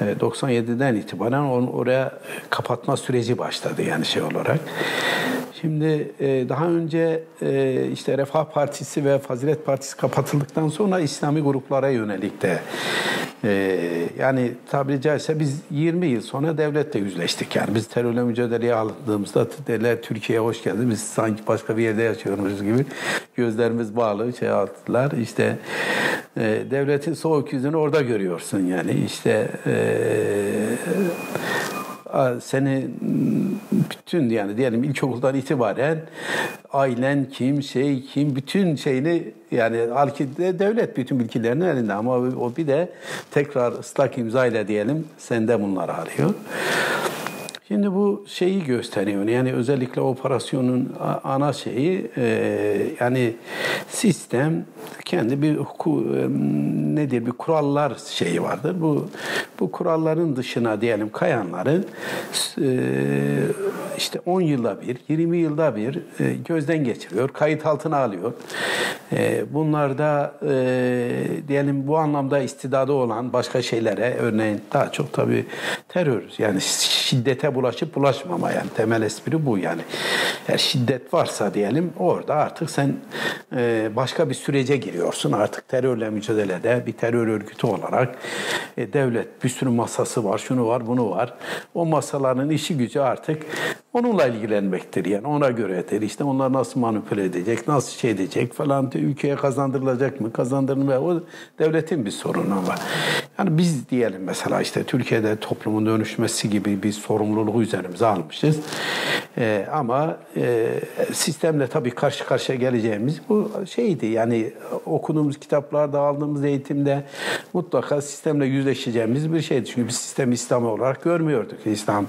97'den itibaren oraya kapatma süreci başladı yani şey olarak. Şimdi e, daha önce e, işte Refah Partisi ve Fazilet Partisi kapatıldıktan sonra İslami gruplara yönelik de e, yani tabiri caizse biz 20 yıl sonra devletle yüzleştik. Yani biz terörle mücadeleye aldığımızda dediler Türkiye'ye hoş geldiniz. Biz sanki başka bir yerde yaşıyoruz gibi gözlerimiz bağlı şey attılar. İşte devletin soğuk yüzünü orada görüyorsun yani. işte seni bütün yani diyelim ilkokuldan itibaren ailen kim, şey kim, bütün şeyini yani halki de devlet bütün bilgilerini elinde ama o bir de tekrar ıslak imza ile diyelim sende bunları arıyor. Şimdi bu şeyi gösteriyor. Yani özellikle operasyonun ana şeyi e, yani sistem kendi bir huku, e, nedir bir kurallar şeyi vardır. Bu bu kuralların dışına diyelim kayanları e, işte 10 yılda bir, 20 yılda bir e, gözden geçiriyor, kayıt altına alıyor. E, bunlarda e, diyelim bu anlamda istidadı olan başka şeylere örneğin daha çok tabii terör yani şiddete bulaşıp bulaşmama yani temel espri bu yani. Eğer şiddet varsa diyelim orada artık sen e, başka bir sürece giriyorsun. Artık terörle mücadelede bir terör örgütü olarak e, devlet bir sürü masası var, şunu var, bunu var. O masaların işi gücü artık onunla ilgilenmektir yani ona göredir. İşte onlar nasıl manipüle edecek, nasıl şey edecek falan ülkeye kazandırılacak mı, kazandırılmıyor. O devletin bir sorunu ama. Yani biz diyelim mesela işte Türkiye'de toplumun dönüşmesi gibi bir sorumluluğu üzerimize almışız. Ee, ama e, sistemle tabii karşı karşıya geleceğimiz bu şeydi. Yani okuduğumuz kitaplarda, aldığımız eğitimde mutlaka sistemle yüzleşeceğimiz bir şeydi. Çünkü biz sistemi İslam olarak görmüyorduk. İslam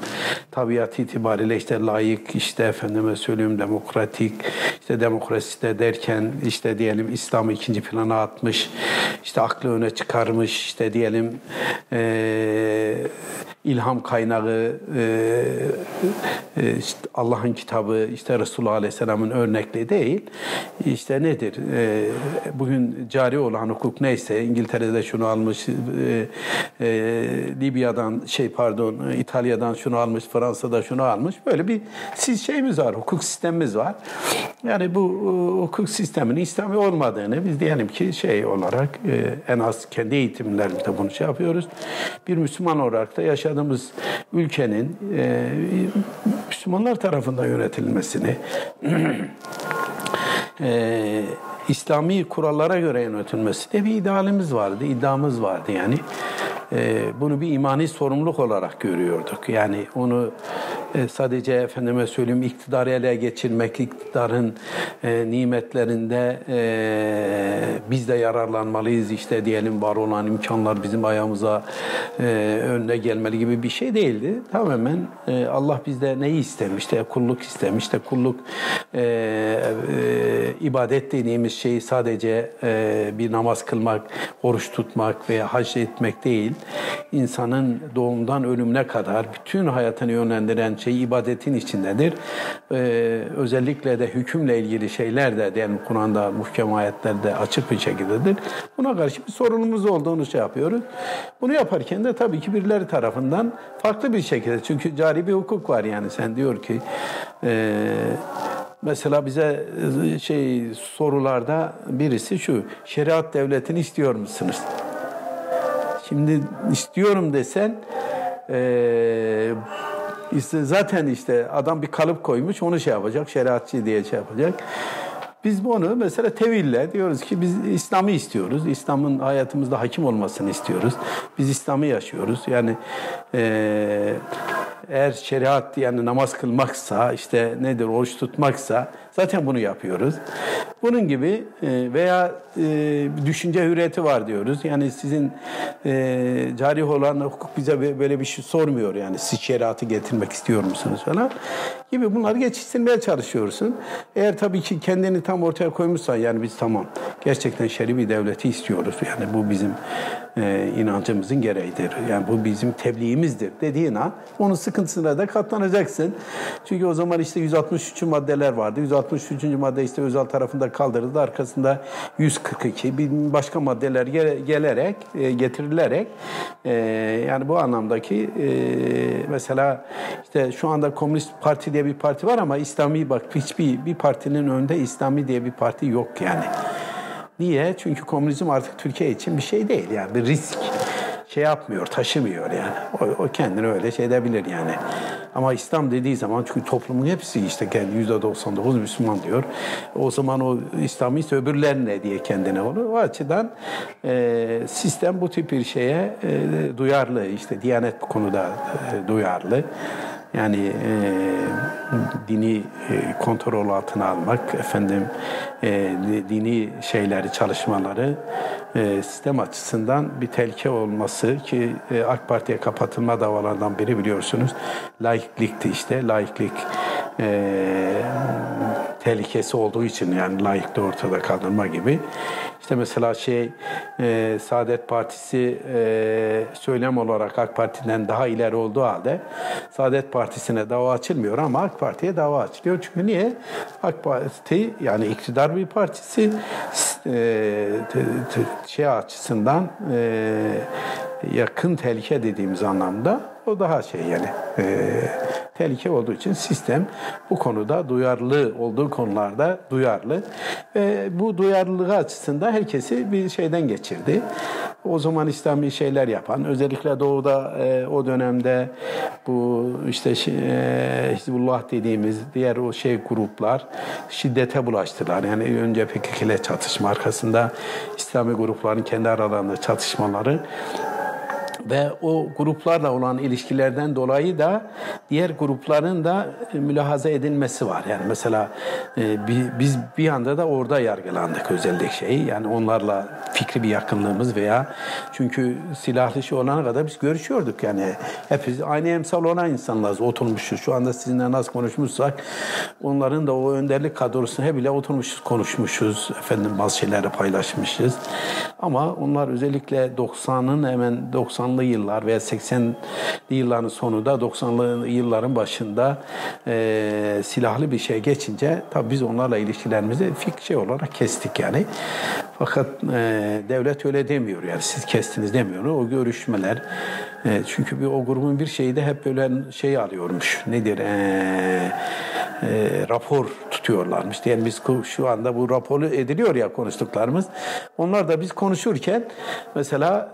tabiat itibariyle işte layık, işte efendime söyleyeyim demokratik, işte demokrasi de derken işte diyelim İslam'ı ikinci plana atmış, işte aklı öne çıkarmış, işte diyelim e, ilham kaynağı e, işte Allah'ın kitabı işte Resulullah Aleyhisselam'ın örnekliği değil. İşte nedir? E, bugün cari olan hukuk neyse İngiltere'de şunu almış, e, e, Libya'dan şey pardon İtalya'dan şunu almış, Fransa'da şunu almış. Böyle bir siz şeyimiz var, hukuk sistemimiz var. Yani bu e, hukuk sisteminin İslami olmadığını biz diyelim ki şey olarak e, en az kendi eğitimlerimizde bunu şey yapıyoruz. Bir Müslüman olarak da yaşa yaşadığımız ülkenin e, Müslümanlar tarafından yönetilmesini İslami kurallara göre yönetilmesi de bir idealimiz vardı, iddiamız vardı yani. E, bunu bir imani sorumluluk olarak görüyorduk. Yani onu e, sadece efendime söyleyeyim iktidarı ele geçirmek, iktidarın e, nimetlerinde e, biz de yararlanmalıyız işte diyelim var olan imkanlar bizim ayağımıza e, önüne gelmeli gibi bir şey değildi. Tamamen e, Allah bizde neyi istemişti? Kulluk istemişti. Kulluk e, e, ibadet dediğimiz şeyi sadece e, bir namaz kılmak, oruç tutmak veya hac etmek değil. İnsanın doğumdan ölümüne kadar bütün hayatını yönlendiren şey ibadetin içindedir. Ee, özellikle de hükümle ilgili şeyler de diyelim Kur'an'da muhkem ayetlerde açık bir şekildedir. Buna karşı bir sorunumuz olduğunu şey yapıyoruz. Bunu yaparken de tabii ki birileri tarafından farklı bir şekilde çünkü cari bir hukuk var yani sen diyor ki e, Mesela bize e, şey sorularda birisi şu, şeriat devletini istiyor musunuz? Şimdi istiyorum desen e, işte zaten işte adam bir kalıp koymuş onu şey yapacak, şeriatçı diye şey yapacak. Biz bunu mesela teville diyoruz ki biz İslam'ı istiyoruz. İslam'ın hayatımızda hakim olmasını istiyoruz. Biz İslam'ı yaşıyoruz. Yani e, eğer şeriat yani namaz kılmaksa işte nedir oruç tutmaksa zaten bunu yapıyoruz. Bunun gibi e, veya e, düşünce hürriyeti var diyoruz. Yani sizin e, cari olan hukuk bize böyle bir şey sormuyor. Yani siz şeriatı getirmek istiyor musunuz falan gibi bunları geçiştirmeye çalışıyorsun. Eğer tabii ki kendini tam ortaya koymuşsan yani biz tamam gerçekten şer'i bir devleti istiyoruz. Yani bu bizim e, inancımızın gereğidir. Yani bu bizim tebliğimizdir dediğin an onun sıkıntısına da katlanacaksın. Çünkü o zaman işte 163 maddeler vardı. 163. madde işte Özal tarafında kaldırıldı. Arkasında 142 bir başka maddeler gelerek e, getirilerek e, yani bu anlamdaki e, mesela işte şu anda Komünist Parti diye bir parti var ama İslami bak hiçbir bir partinin önünde İslami diye bir parti yok yani. Niye? Çünkü komünizm artık Türkiye için bir şey değil yani bir risk şey yapmıyor, taşımıyor yani. O, o kendini öyle şey edebilir yani. Ama İslam dediği zaman çünkü toplumun hepsi işte kendi yüzde 99 Müslüman diyor. O zaman o İslami öbürler ne diye kendine olur. O açıdan e, sistem bu tip bir şeye e, duyarlı. işte Diyanet bu konuda e, duyarlı. Yani e, dini e, kontrol altına almak, efendim e, dini şeyleri, çalışmaları e, sistem açısından bir tehlike olması ki e, AK Parti'ye kapatılma davalarından biri biliyorsunuz laiklikti işte. Laiklik e, tehlikesi olduğu için yani layıklığı ortada kaldırma gibi. İşte mesela şey e, Saadet Partisi e, söylem olarak AK Parti'den daha ileri olduğu halde Saadet Partisi'ne dava açılmıyor ama AK Parti'ye dava açılıyor. Çünkü niye? AK Parti yani iktidar bir partisi e, şey açısından e, yakın tehlike dediğimiz anlamda o daha şey yani e, tehlike olduğu için sistem bu konuda duyarlı olduğu konularda duyarlı ve bu duyarlılığı açısından herkesi bir şeyden geçirdi. O zaman İslami şeyler yapan, özellikle Doğu'da e, o dönemde bu işte e, Hizbullah dediğimiz diğer o şey gruplar şiddete bulaştılar. Yani önce PKK ile çatışma arkasında İslami grupların kendi aralarında çatışmaları ve o gruplarla olan ilişkilerden dolayı da diğer grupların da e, mülahaza edilmesi var. Yani mesela e, biz bir anda da orada yargılandık özellik şeyi. Yani onlarla fikri bir yakınlığımız veya çünkü silahlı şey olana kadar biz görüşüyorduk yani. Hepimiz aynı emsal olan insanlarız. Oturmuşuz. Şu anda sizinle nasıl konuşmuşsak onların da o önderlik kadrosuna bile oturmuşuz, konuşmuşuz. Efendim bazı şeyleri paylaşmışız. Ama onlar özellikle 90'ın hemen 90 90'lı yıllar veya 80'li yılların sonunda 90'lı yılların başında e, silahlı bir şey geçince tabii biz onlarla ilişkilerimizi fik şey olarak kestik yani. Fakat e, devlet öyle demiyor yani siz kestiniz demiyor. O görüşmeler e, çünkü bir o grubun bir şeyi de hep böyle şey alıyormuş. Nedir? E, e, rapor tutuyorlarmış. Yani biz şu anda bu raporu ediliyor ya konuştuklarımız. Onlar da biz konuşurken mesela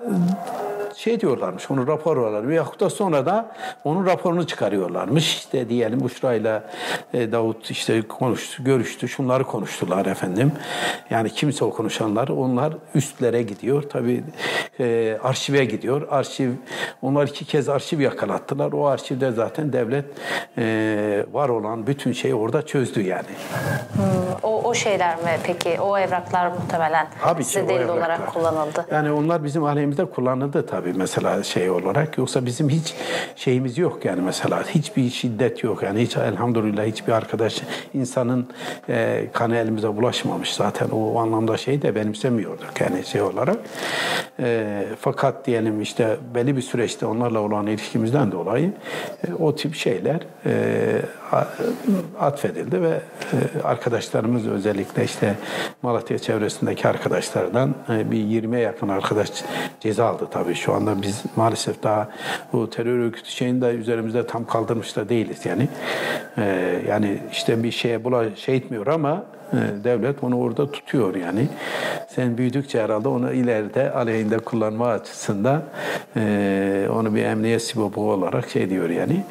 şey diyorlarmış, onu rapor olarak veyahut da sonra da onun raporunu çıkarıyorlarmış. İşte diyelim Buşra ile e, Davut işte konuştu, görüştü, şunları konuştular efendim. Yani kimse o konuşanlar, onlar üstlere gidiyor. Tabii e, arşive gidiyor. Arşiv, onlar iki kez arşiv yakalattılar. O arşivde zaten devlet e, var olan bütün şeyi orada çözdü yani. Hmm, o, o şeyler mi peki? O evraklar muhtemelen Tabii size delil olarak kullanıldı. Yani onlar bizim aleyhimizde kullanıldı tabii tabii mesela şey olarak. Yoksa bizim hiç şeyimiz yok yani mesela. Hiçbir şiddet yok yani. Hiç elhamdülillah hiçbir arkadaş insanın e, kanı elimize bulaşmamış. Zaten o anlamda şey de benimsemiyorduk yani şey olarak. E, fakat diyelim işte belli bir süreçte onlarla olan ilişkimizden dolayı e, o tip şeyler e, atfedildi ve e, arkadaşlarımız özellikle işte Malatya çevresindeki arkadaşlardan e, bir 20'ye yakın arkadaş ceza aldı tabii şu anda biz maalesef daha bu terör örgütü şeyini de üzerimizde tam kaldırmış da değiliz yani. Ee, yani işte bir şeye bula şey etmiyor ama e, devlet onu orada tutuyor yani. Sen büyüdükçe herhalde onu ileride aleyhinde kullanma açısından e, onu bir emniyet sibobu olarak şey diyor yani.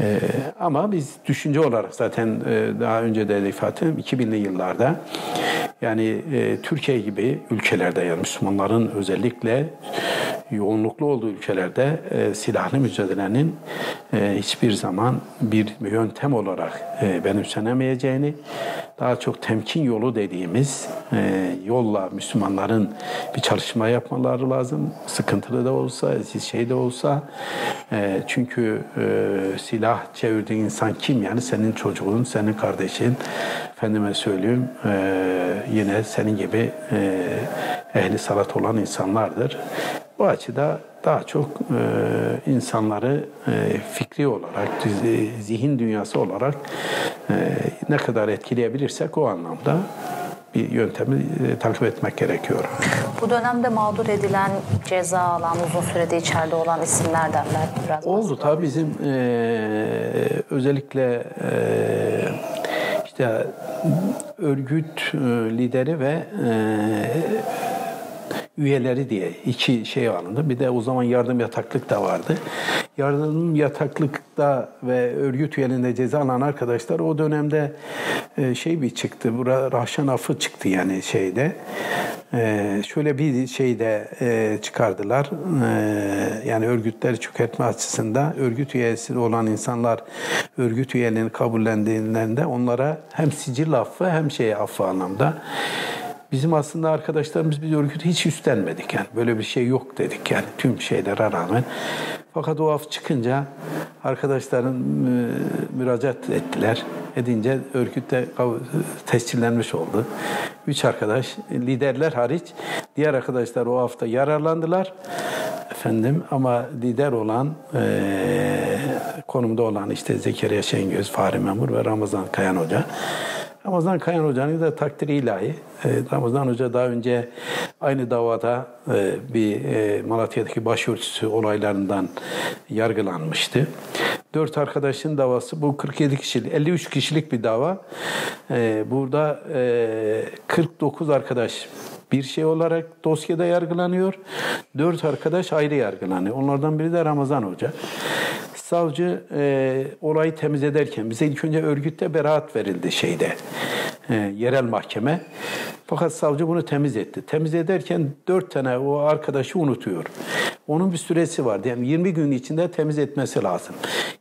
E, ama biz düşünce olarak zaten e, daha önce de ifade ettim 2000'li yıllarda yani Türkiye gibi ülkelerde yani Müslümanların özellikle yoğunluklu olduğu ülkelerde e, silahlı mücadelenin e, hiçbir zaman bir yöntem olarak e, benimsenemeyeceğini, daha çok temkin yolu dediğimiz e, yolla Müslümanların bir çalışma yapmaları lazım. Sıkıntılı da olsa, şey de olsa. E, çünkü e, silah çevirdiğin insan kim? Yani senin çocuğun, senin kardeşin. Efendime söyleyeyim e, yine senin gibi e, ehli salat olan insanlardır. Bu açıda daha çok e, insanları e, fikri olarak, zihin dünyası olarak e, ne kadar etkileyebilirsek o anlamda bir yöntemi e, takip etmek gerekiyor. Bu dönemde mağdur edilen, ceza alan, uzun sürede içeride olan isimler derler. Biraz Oldu tabii bizim e, özellikle e, işte örgüt e, lideri ve e, üyeleri diye iki şey alındı. Bir de o zaman yardım yataklık da vardı. Yardım yataklıkta ve örgüt üyeliğinde ceza alan arkadaşlar o dönemde e, şey bir çıktı. Rahşan affı çıktı yani şeyde. E, şöyle bir şey de e, çıkardılar. Yani örgütleri çökertme açısından örgüt üyesi olan insanlar örgüt üyeliğini kabullendiğinde onlara hem sicil affı hem şey affı anlamda Bizim aslında arkadaşlarımız biz örgütü hiç üstlenmedik yani. Böyle bir şey yok dedik yani tüm şeylere rağmen. Fakat o af çıkınca arkadaşların müracaat ettiler. Edince örgütte tescillenmiş oldu. Üç arkadaş, liderler hariç diğer arkadaşlar o hafta yararlandılar. Efendim ama lider olan e, konumda olan işte Zekeriya Şengöz, Fahri Memur ve Ramazan Kayan Hoca Ramazan Kayan Hoca'nın da takdiri ilahi. Ee, Ramazan Hoca daha önce aynı davada e, bir e, Malatya'daki başörtüsü olaylarından yargılanmıştı. Dört arkadaşın davası bu 47 kişilik, 53 kişilik bir dava. Burada 49 e, arkadaş bir şey olarak dosyada yargılanıyor. Dört arkadaş ayrı yargılanıyor. Onlardan biri de Ramazan Hoca. Savcı e, olayı temiz ederken bize ilk önce örgütte beraat verildi şeyde e, yerel mahkeme. Fakat savcı bunu temiz etti. Temiz ederken dört tane o arkadaşı unutuyor. Onun bir süresi vardı. Yani 20 gün içinde temiz etmesi lazım.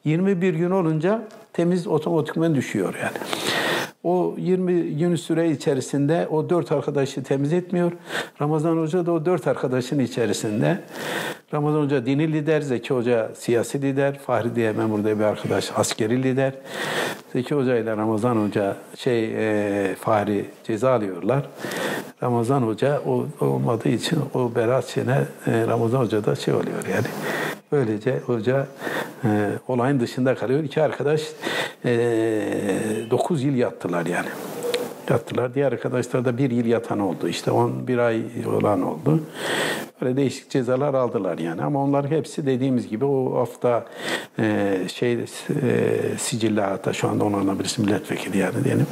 21 gün olunca temiz otomatikman düşüyor yani. O 20 gün süre içerisinde o dört arkadaşı temiz etmiyor. Ramazan Hoca da o dört arkadaşın içerisinde. Ramazan Hoca dini lider, Zeki Hoca siyasi lider, Fahri diye memur diye bir arkadaş askeri lider. Zeki Hoca ile Ramazan Hoca şey e, Fahri ceza alıyorlar. Ramazan Hoca o olmadığı için o berat şeyine e, Ramazan Hoca da şey oluyor yani. Böylece hoca e, olayın dışında kalıyor. İki arkadaş e, 9 yıl yattılar yani. Yattılar. Diğer arkadaşlar da bir yıl yatan oldu. İşte 11 ay olan oldu. Böyle değişik cezalar aldılar yani. Ama onlar hepsi dediğimiz gibi o hafta e, şey e, sicilli hatta şu anda onlardan birisi milletvekili yani diyelim.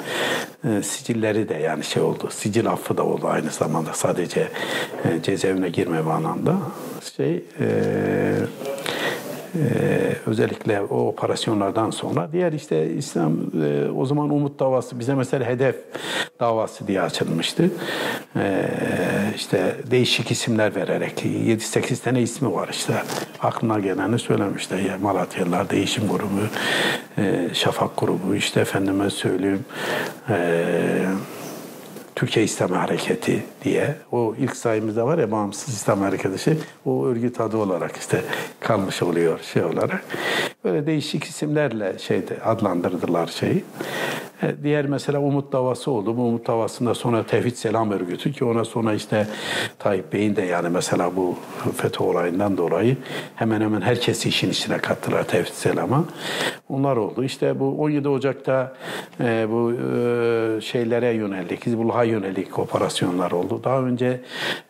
E, sicilleri de yani şey oldu. Sicil affı da oldu aynı zamanda. Sadece e, cezaevine girme anlamda. Şey e, özellikle o operasyonlardan sonra diğer işte İslam e, o zaman Umut davası bize mesela hedef davası diye açılmıştı. Ee, işte değişik isimler vererek 7-8 tane ismi var işte aklına geleni söylemişler. Ya Malatyalılar Değişim Grubu, e, Şafak Grubu işte efendime söyleyeyim eee Türkiye İslam Hareketi diye o ilk sayımızda var ya bağımsız İslam Hareketi şey, o örgüt adı olarak işte kalmış oluyor şey olarak. Böyle değişik isimlerle şeyde adlandırdılar şeyi. E, diğer mesela Umut davası oldu. Bu Umut davasında sonra Tevhid Selam Örgütü ki ona sonra işte Tayyip Bey'in de yani mesela bu FETÖ olayından dolayı hemen hemen herkesi işin içine kattılar Tevhid Selam'a. Onlar oldu. İşte bu 17 Ocak'ta e, bu e, şeylere yönelik, Hizbullah'a yönelik operasyonlar oldu. Daha önce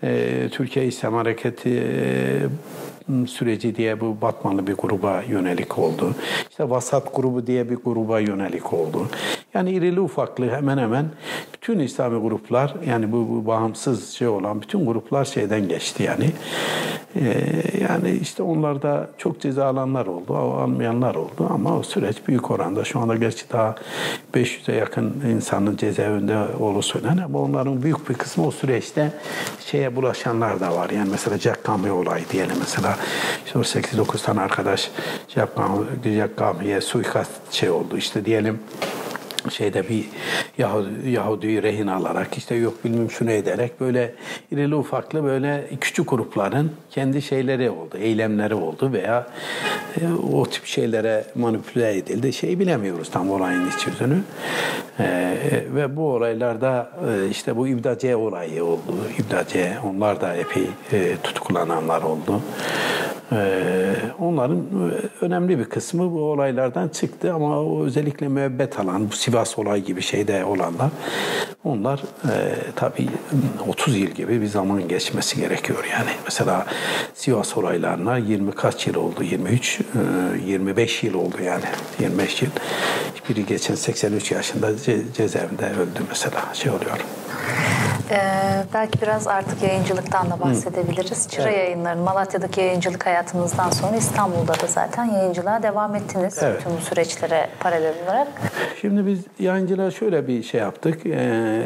e, Türkiye İslam Hareketi e, süreci diye bu Batmanlı bir gruba yönelik oldu. İşte Vasat grubu diye bir gruba yönelik oldu. Yani irili ufaklı hemen hemen bütün İslami gruplar yani bu, bu bağımsız şey olan bütün gruplar şeyden geçti yani. Ee, yani işte onlarda çok ceza alanlar oldu, almayanlar oldu ama o süreç büyük oranda. Şu anda gerçi daha 500'e yakın insanın cezaevinde olduğu söylenen ama onların büyük bir kısmı o süreçte şeye bulaşanlar da var. Yani mesela Jack Gami olayı diyelim mesela. İşte o 8-9 tane arkadaş Jack Gami'ye suikast şey oldu. İşte diyelim şeyde bir Yahudi, Yahudi'yi rehin alarak işte yok bilmem şunu ederek böyle irili ufaklı böyle küçük grupların kendi şeyleri oldu, eylemleri oldu veya e, o tip şeylere manipüle edildi. Şey bilemiyoruz tam olayın iç yüzünü. E, ve bu olaylarda e, işte bu İbdace olayı oldu. İbdace onlar da epey e, tutuklananlar oldu. Ee, onların önemli bir kısmı bu olaylardan çıktı ama o özellikle müebbet alan, bu Sivas olay gibi şeyde olanlar, onlar e, tabii 30 yıl gibi bir zaman geçmesi gerekiyor yani. Mesela Sivas olaylarına 20 kaç yıl oldu? 23, e, 25 yıl oldu yani. 25 yıl. Biri geçen 83 yaşında ce- cezaevinde öldü mesela şey oluyor. Ee, belki biraz artık yayıncılıktan da bahsedebiliriz. Çıra Evet. yayınların Malatya'daki yayıncılık hayatınızdan sonra İstanbul'da da zaten yayıncılığa devam ettiniz. Evet. Bütün bu süreçlere paralel olarak. Şimdi biz yayıncılığa şöyle bir şey yaptık. Ee,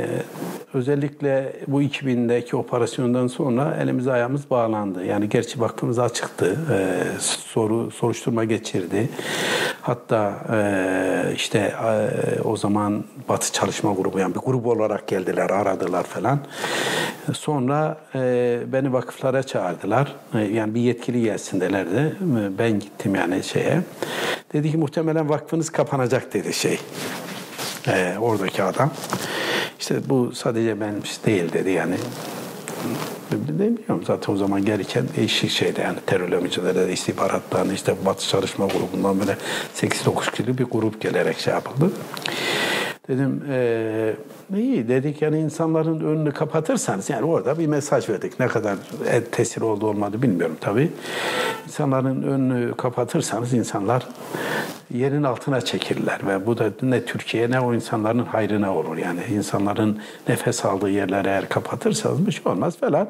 özellikle bu 2000'deki operasyondan sonra elimiz ayağımız bağlandı. Yani gerçi baktığımız açıktı. Ee, soru soruşturma geçirdi. Hatta e, işte e, o zaman Batı Çalışma Grubu yani bir grup olarak geldiler, aradılar falan. Sonra e, beni vakıflara çağırdılar. E, yani bir yetkili gelsin delerdi. Ben gittim yani şeye. Dedi ki muhtemelen vakfınız kapanacak dedi şey. Ee, oradaki adam. İşte bu sadece ben değil dedi yani. Bilmiyorum zaten o zaman gelirken değişik şeydi yani terörle mücadelede istihbarattan işte Batı Çalışma Grubu'ndan böyle 8-9 kişilik bir grup gelerek şey yapıldı. Dedim eee iyi dedik yani insanların önünü kapatırsanız yani orada bir mesaj verdik. Ne kadar e, tesir oldu olmadı bilmiyorum tabii. İnsanların önünü kapatırsanız insanlar yerin altına çekirler ve bu da ne Türkiye ne o insanların hayrına olur yani. insanların nefes aldığı yerleri eğer kapatırsanız bir şey olmaz falan.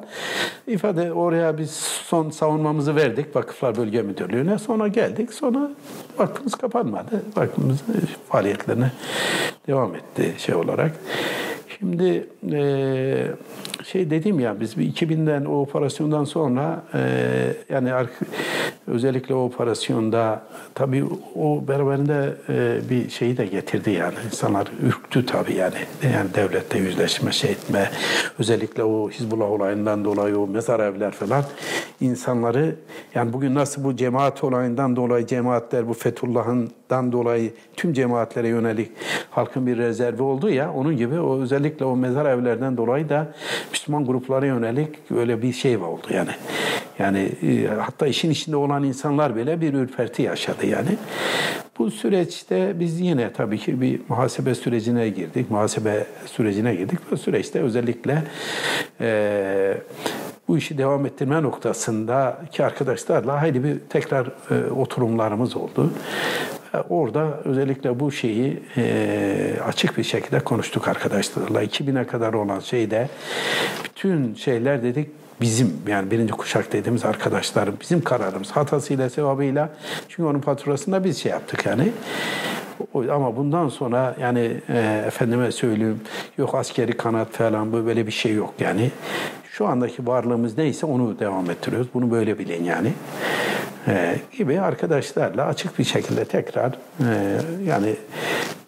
ifade oraya biz son savunmamızı verdik Vakıflar Bölge Müdürlüğü'ne. Sonra geldik. Sonra vakfımız kapanmadı. Vakfımız e, faaliyetlerine devam etti şey olarak. Şimdi e, şey dedim ya biz bir 2000'den o operasyondan sonra e, yani özellikle o operasyonda tabii o beraberinde e, bir şeyi de getirdi yani. İnsanlar ürktü tabii yani. Yani devlette yüzleşme şey etme özellikle o Hizbullah olayından dolayı o mezar evler falan. İnsanları yani bugün nasıl bu cemaat olayından dolayı cemaatler bu Fethullah'ından dolayı tüm cemaatlere yönelik halkın bir rezervi oldu ya onun gibi o özellikle o mezar evlerden dolayı da Müslüman gruplara yönelik öyle bir şey oldu yani. Yani e, hatta işin içinde olan insanlar bile bir ürperti yaşadı yani. Bu süreçte biz yine tabii ki bir muhasebe sürecine girdik. Muhasebe sürecine girdik. Bu süreçte özellikle e, bu işi devam ettirme noktasındaki arkadaşlarla hayli bir tekrar e, oturumlarımız oldu. Orada özellikle bu şeyi e, açık bir şekilde konuştuk arkadaşlarla. 2000'e kadar olan şeyde bütün şeyler dedik bizim yani birinci kuşak dediğimiz arkadaşlarım bizim kararımız hatasıyla sevabıyla çünkü onun faturasında biz şey yaptık yani. Ama bundan sonra yani e, efendime söyleyeyim yok askeri kanat falan böyle bir şey yok yani. Şu andaki varlığımız neyse onu devam ettiriyoruz. Bunu böyle bilin yani. E, gibi arkadaşlarla açık bir şekilde tekrar e, yani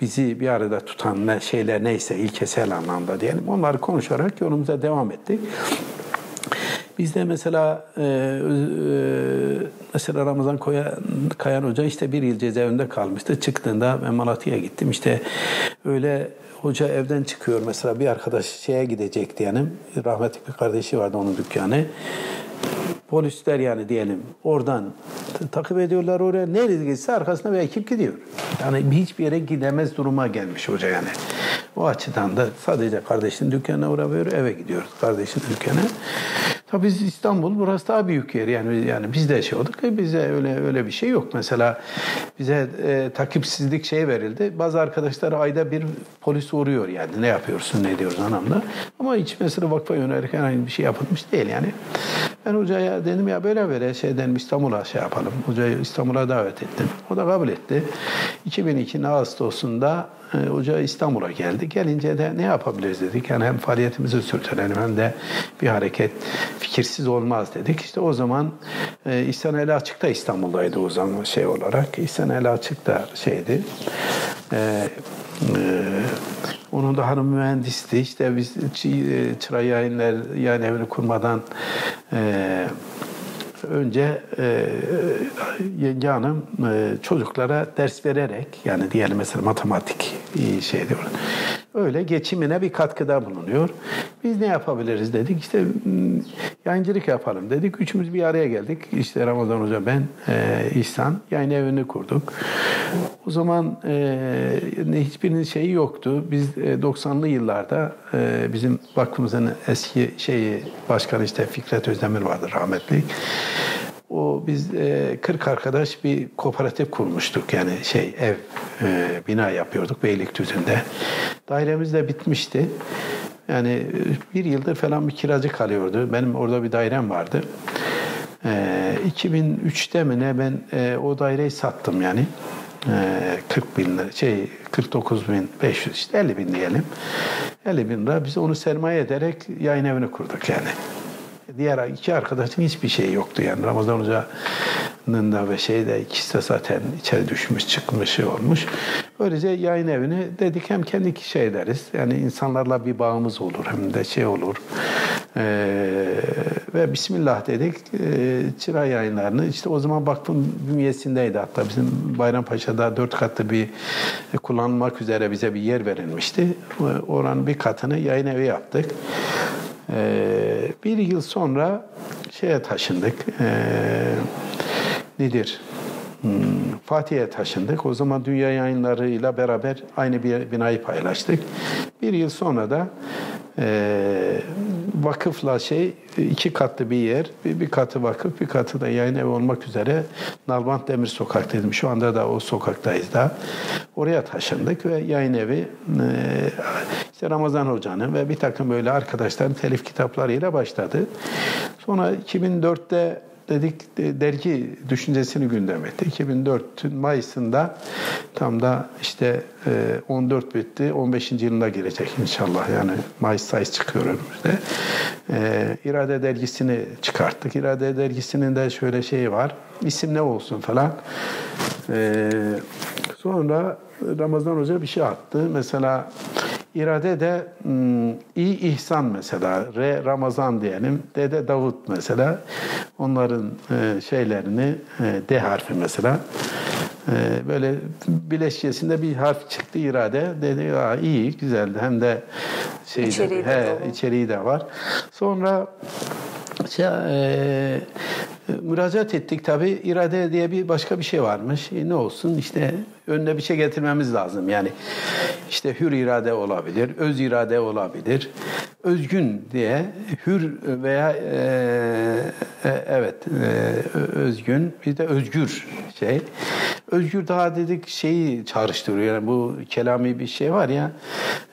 bizi bir arada tutan ne, şeyler neyse ilkesel anlamda diyelim onları konuşarak yolumuza devam ettik. Bizde mesela e, e, mesela Ramazan Koya, Kayan Hoca işte bir yıl cezaevinde kalmıştı. Çıktığında ben Malatya'ya gittim. İşte öyle hoca evden çıkıyor mesela bir arkadaş şeye gidecekti yani. Rahmetli bir kardeşi vardı onun dükkanı. Polisler yani diyelim oradan takip ediyorlar oraya. Nereye gitse arkasına bir ekip gidiyor. Yani hiçbir yere gidemez duruma gelmiş hoca yani. O açıdan da sadece kardeşinin dükkanına uğramıyor, eve gidiyoruz kardeşinin dükkanına. Tabii biz İstanbul burası daha büyük yer yani yani biz de şey olduk ki bize öyle öyle bir şey yok. Mesela bize e, takipsizlik şey verildi. Bazı arkadaşlar ayda bir polis uğruyor yani ne yapıyorsun ne diyoruz anlamda. Ama hiç mesela vakfa yönelik herhangi bir şey yapılmış değil yani. Ben hocaya dedim ya böyle böyle şeyden İstanbul'a şey yapalım. Hocayı İstanbul'a davet ettim. O da kabul etti. 2002'nin Ağustos'unda e, hoca İstanbul'a geldi. Gelince de ne yapabiliriz dedik. Yani hem faaliyetimizi sürdürelim hem de bir hareket fikirsiz olmaz dedik. İşte o zaman e, İhsan Eli Açık da İstanbul'daydı o zaman şey olarak. İhsan Eli Açık da şeydi. E, Ee, onun da hanım mühendisti. İşte biz Çı- Çıra Yayınlar yani evini kurmadan e, önce e, yenge hanım e, çocuklara ders vererek yani diyelim mesela matematik e, şey diyor. Öyle geçimine bir katkıda bulunuyor. Biz ne yapabiliriz dedik. İşte m, yayıncılık yapalım dedik. Üçümüz bir araya geldik. İşte Ramazan Hoca ben, e, İhsan yayın evini kurduk. O zaman e, hiçbirinin şeyi yoktu. Biz e, 90'lı yıllarda bizim vakfımızın eski şeyi başkanı işte Fikret Özdemir vardı rahmetli. O biz e, 40 arkadaş bir kooperatif kurmuştuk yani şey ev e, bina yapıyorduk Beylikdüzü'nde. Dairemiz de bitmişti. Yani e, bir yıldır falan bir kiracı kalıyordu. Benim orada bir dairem vardı. E, 2003'te mi ne ben e, o daireyi sattım yani. E, 40 bin lira, şey 49 bin 500 işte 50 bin diyelim. 50 bin lira biz onu sermaye ederek yayın evini kurduk yani. Diğer iki arkadaşın hiçbir şey yoktu yani. Ramazan Hoca'nın da ve şeyde ikisi de zaten içeri düşmüş, çıkmış olmuş. Böylece yayın evini dedik hem kendi şey ederiz. Yani insanlarla bir bağımız olur hem de şey olur. Ee, ve Bismillah dedik. Ee, çıra yayınlarını işte o zaman baktım bünyesindeydi hatta bizim Bayrampaşa'da dört katlı bir kullanılmak üzere bize bir yer verilmişti. Oranın bir katını yayın evi yaptık. Ee, bir yıl sonra şeye taşındık. Ee, nedir? Hmm, Fatih'e taşındık. O zaman dünya yayınlarıyla beraber aynı bir binayı paylaştık. Bir yıl sonra da e, vakıfla şey iki katlı bir yer, bir, bir katı vakıf, bir katı da yayın evi olmak üzere Nalbant Demir Sokak dedim. Şu anda da o sokaktayız da. Oraya taşındık ve yayın evi e, işte Ramazan Hoca'nın ve bir takım böyle arkadaşların telif kitaplarıyla başladı. Sonra 2004'te dedik dergi düşüncesini gündem etti. 2004'ün Mayıs'ında tam da işte 14 bitti. 15. yılına girecek inşallah. Yani Mayıs sayısı çıkıyor önümüzde. İrade dergisini çıkarttık. İrade dergisinin de şöyle şeyi var. İsim ne olsun falan. Sonra Ramazan Hoca bir şey attı. Mesela İrade de iyi ihsan mesela, re Ramazan diyelim, dede Davut mesela. Onların şeylerini, D harfi mesela. Böyle bileşkesinde bir harf çıktı irade. Dedi Aa, iyi, güzeldi. Hem de şeyde, içeriği, de he, içeriği de var. Sonra şey, e, müracaat ettik tabi irade diye bir başka bir şey varmış. E, ne olsun işte önüne bir şey getirmemiz lazım. Yani işte hür irade olabilir, öz irade olabilir. Özgün diye hür veya e, e, evet e, özgün bir de özgür şey. Özgür daha dedik şeyi çağrıştırıyor. Yani bu kelami bir şey var ya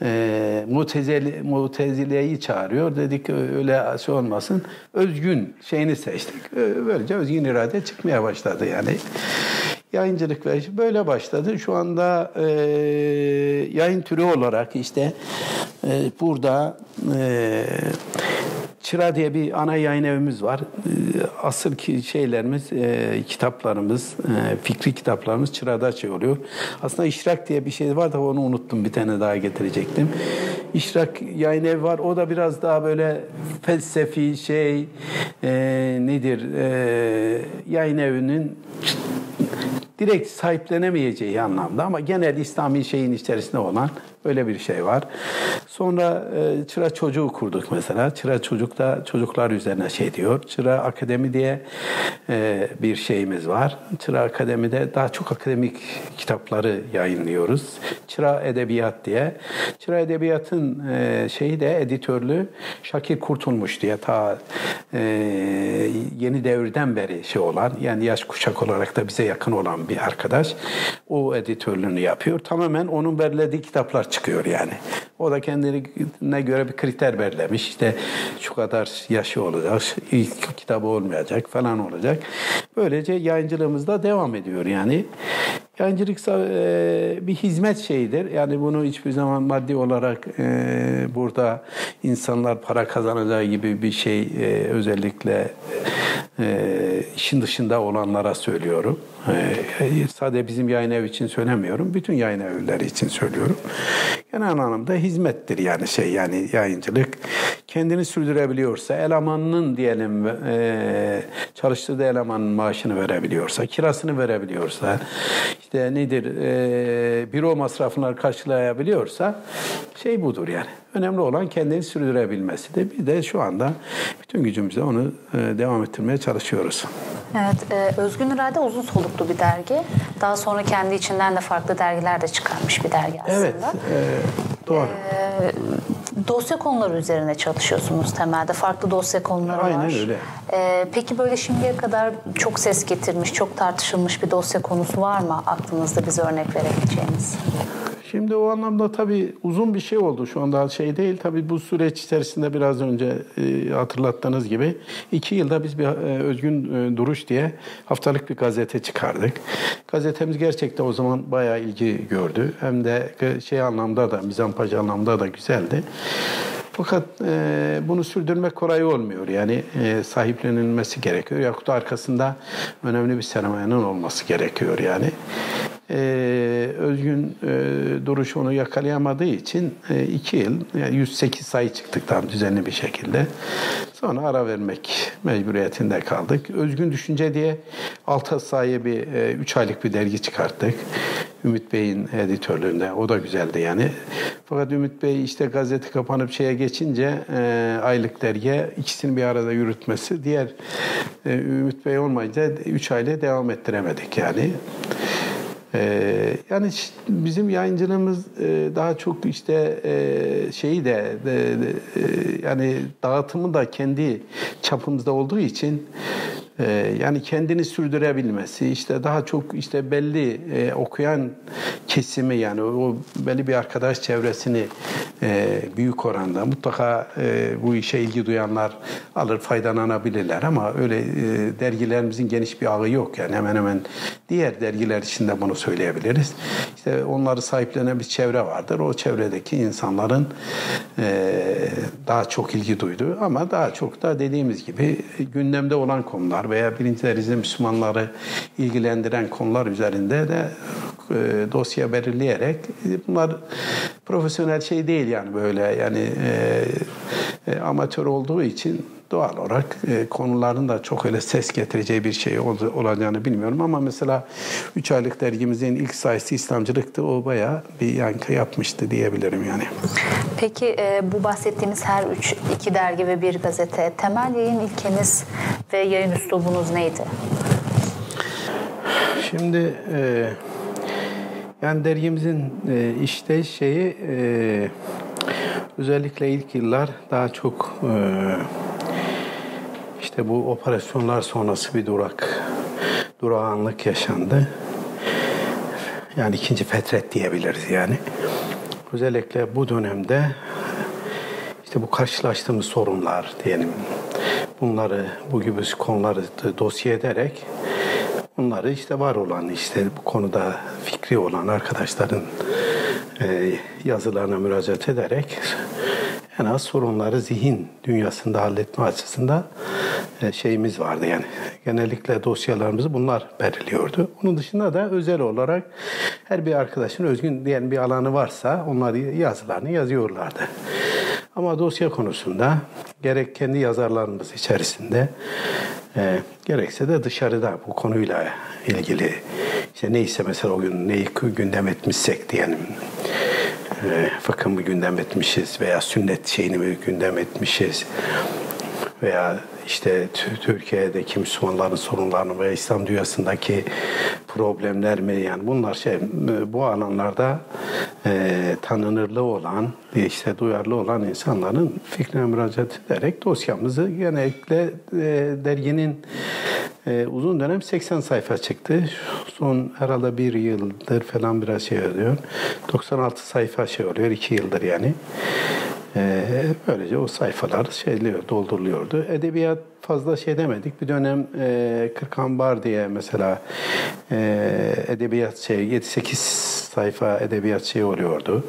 e, mutezile, mutezileyi çağırıyor. Dedik öyle şey olmasın. Özgün şeyini seçtik. Böylece özgün irade çıkmaya başladı yani. Yayıncılık ve böyle başladı. Şu anda e, yayın türü olarak işte e, burada e, Çıra diye bir ana yayın evimiz var. Asıl ki şeylerimiz, e, kitaplarımız, e, fikri kitaplarımız Çıra'da şey oluyor. Aslında İşrak diye bir şey var da onu unuttum. Bir tane daha getirecektim. İşrak yayın evi var. O da biraz daha böyle felsefi şey e, nedir? E, yayın evinin direkt sahiplenemeyeceği anlamda ama genel İslami şeyin içerisinde olan öyle bir şey var. Sonra e, Çıra Çocuğu kurduk mesela. Çıra Çocuk'ta çocuklar üzerine şey diyor. Çıra Akademi diye e, bir şeyimiz var. Çıra Akademi'de daha çok akademik kitapları yayınlıyoruz. Çıra Edebiyat diye. Çıra Edebiyat'ın e, şeyi de editörlüğü Şakir Kurtulmuş diye ta e, yeni devirden beri şey olan yani yaş kuşak olarak da bize yakın olan bir arkadaş. O editörlüğünü yapıyor. Tamamen onun belirlediği kitaplar çıkıyor yani. O da kendine göre bir kriter belirlemiş. İşte şu kadar yaşı olacak, ilk kitabı olmayacak falan olacak. Böylece yayıncılığımız da devam ediyor yani. Yayıncılık e, bir hizmet şeyidir. Yani bunu hiçbir zaman maddi olarak e, burada insanlar para kazanacağı gibi bir şey e, özellikle e, işin dışında olanlara söylüyorum. E, sadece bizim yayın evi için söylemiyorum. Bütün yayın evleri için söylüyorum. Genel anlamda hizmettir yani şey yani yayıncılık. Kendini sürdürebiliyorsa, elemanının diyelim e, çalıştığı elemanın maaşını verebiliyorsa, kirasını verebiliyorsa, işte nedir e, büro masrafları karşılayabiliyorsa şey budur yani. Önemli olan kendini sürdürebilmesi de bir de şu anda bütün gücümüzle onu e, devam ettirmeye çalışıyoruz. Evet, e, Özgün İrade uzun soluklu bir dergi. Daha sonra kendi içinden de farklı dergiler de çıkarmış bir dergi aslında. Evet, e, doğru. E, dosya konuları üzerine çalışıyorsunuz temelde. Farklı dosya konuları Aynen var. Aynen öyle. E, peki böyle şimdiye kadar çok ses getirmiş, çok tartışılmış bir dosya konusu var mı aklınızda bize örnek verebileceğiniz? Şimdi o anlamda tabii uzun bir şey oldu şu anda şey değil. Tabii bu süreç içerisinde biraz önce e, hatırlattığınız gibi iki yılda biz bir e, Özgün e, Duruş diye haftalık bir gazete çıkardık. Gazetemiz gerçekten o zaman bayağı ilgi gördü. Hem de şey anlamda da mizampaj anlamda da güzeldi. Fakat e, bunu sürdürmek kolay olmuyor. Yani e, sahiplenilmesi gerekiyor. Yahut da arkasında önemli bir sermayenin olması gerekiyor yani. E, özgün e, duruş onu yakalayamadığı için e, iki yıl, yani 108 sayı çıktıktan düzenli bir şekilde. Sonra ara vermek mecburiyetinde kaldık. Özgün Düşünce diye 6 sayı bir, 3 e, aylık bir dergi çıkarttık. Ümit Bey'in editörlüğünde. O da güzeldi yani. Fakat Ümit Bey işte gazete kapanıp şeye geçince e, aylık dergiye ikisini bir arada yürütmesi. Diğer e, Ümit Bey olmayınca 3 ayla devam ettiremedik yani. Ee, yani bizim yayıncılığımız e, daha çok işte e, şeyi de, de, de e, yani dağıtımı da kendi çapımızda olduğu için yani kendini sürdürebilmesi, işte daha çok işte belli e, okuyan kesimi yani o belli bir arkadaş çevresini e, büyük oranda mutlaka e, bu işe ilgi duyanlar alır faydalanabilirler ama öyle e, dergilerimizin geniş bir ağı yok yani hemen hemen diğer dergiler içinde bunu söyleyebiliriz. İşte onları sahiplenen bir çevre vardır. O çevredeki insanların e, daha çok ilgi duyduğu ama daha çok da dediğimiz gibi gündemde olan konular veya birinci derecede Müslümanları ilgilendiren konular üzerinde de e, dosya belirleyerek bunlar profesyonel şey değil yani böyle. Yani e, e, amatör olduğu için doğal olarak e, konuların da çok öyle ses getireceği bir şey ol, olacağını bilmiyorum ama mesela 3 aylık dergimizin ilk sayısı İslamcılıktı. O bayağı bir yankı yapmıştı diyebilirim yani. Peki e, bu bahsettiğimiz her üç, iki dergi ve bir gazete temel yayın ilkeniz ve yayın üslubunuz neydi? Şimdi e, yani dergimizin e, işte şeyi e, özellikle ilk yıllar daha çok e, işte bu operasyonlar sonrası bir durak, durağanlık yaşandı. Yani ikinci fetret diyebiliriz yani. Özellikle bu dönemde işte bu karşılaştığımız sorunlar diyelim bunları bu gibi konuları dosya ederek bunları işte var olan işte bu konuda fikri olan arkadaşların e, yazılarına müracaat ederek en az sorunları zihin dünyasında halletme açısından e, şeyimiz vardı yani. Genellikle dosyalarımızı bunlar belirliyordu. Onun dışında da özel olarak her bir arkadaşın özgün diyen bir alanı varsa onlar yazılarını yazıyorlardı. Ama dosya konusunda gerek kendi yazarlarımız içerisinde e, gerekse de dışarıda bu konuyla ilgili işte neyse mesela o gün neyi gündem etmişsek diyelim e, fıkıh mı gündem etmişiz veya sünnet şeyini mi gündem etmişiz veya işte Türkiye'deki Müslümanların sorunlarını veya İslam dünyasındaki problemler mi yani bunlar şey bu alanlarda e, tanınırlığı olan işte duyarlı olan insanların fikrine müracaat ederek dosyamızı genellikle e, derginin e, uzun dönem 80 sayfa çıktı. Son herhalde bir yıldır falan biraz şey oluyor. 96 sayfa şey oluyor. iki yıldır yani. E, böylece o sayfalar şeyliyor, dolduruluyordu. Edebiyat fazla şey demedik. Bir dönem e, Kırkambar diye mesela e, edebiyat şey 7-8 sayfa edebiyat şey oluyordu.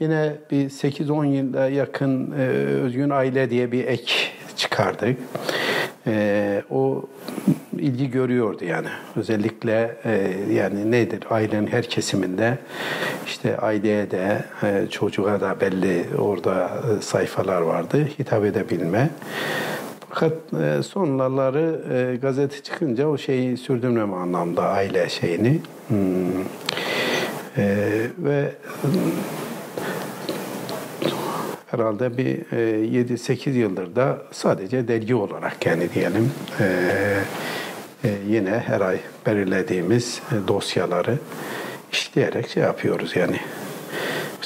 Yine bir 8-10 yılda yakın e, Özgün Aile diye bir ek çıkardık. e, o ilgi görüyordu yani. Özellikle e, yani nedir ailenin her kesiminde işte aileye de e, çocuğa da belli orada e, sayfalar vardı hitap edebilme. Fakat e, sonraları e, gazete çıkınca o şeyi sürdürmeme anlamda aile şeyini hmm. e, ve herhalde bir 7-8 e, yıldır da sadece dergi olarak yani diyelim e, yine her ay belirlediğimiz dosyaları işleyerek şey yapıyoruz yani.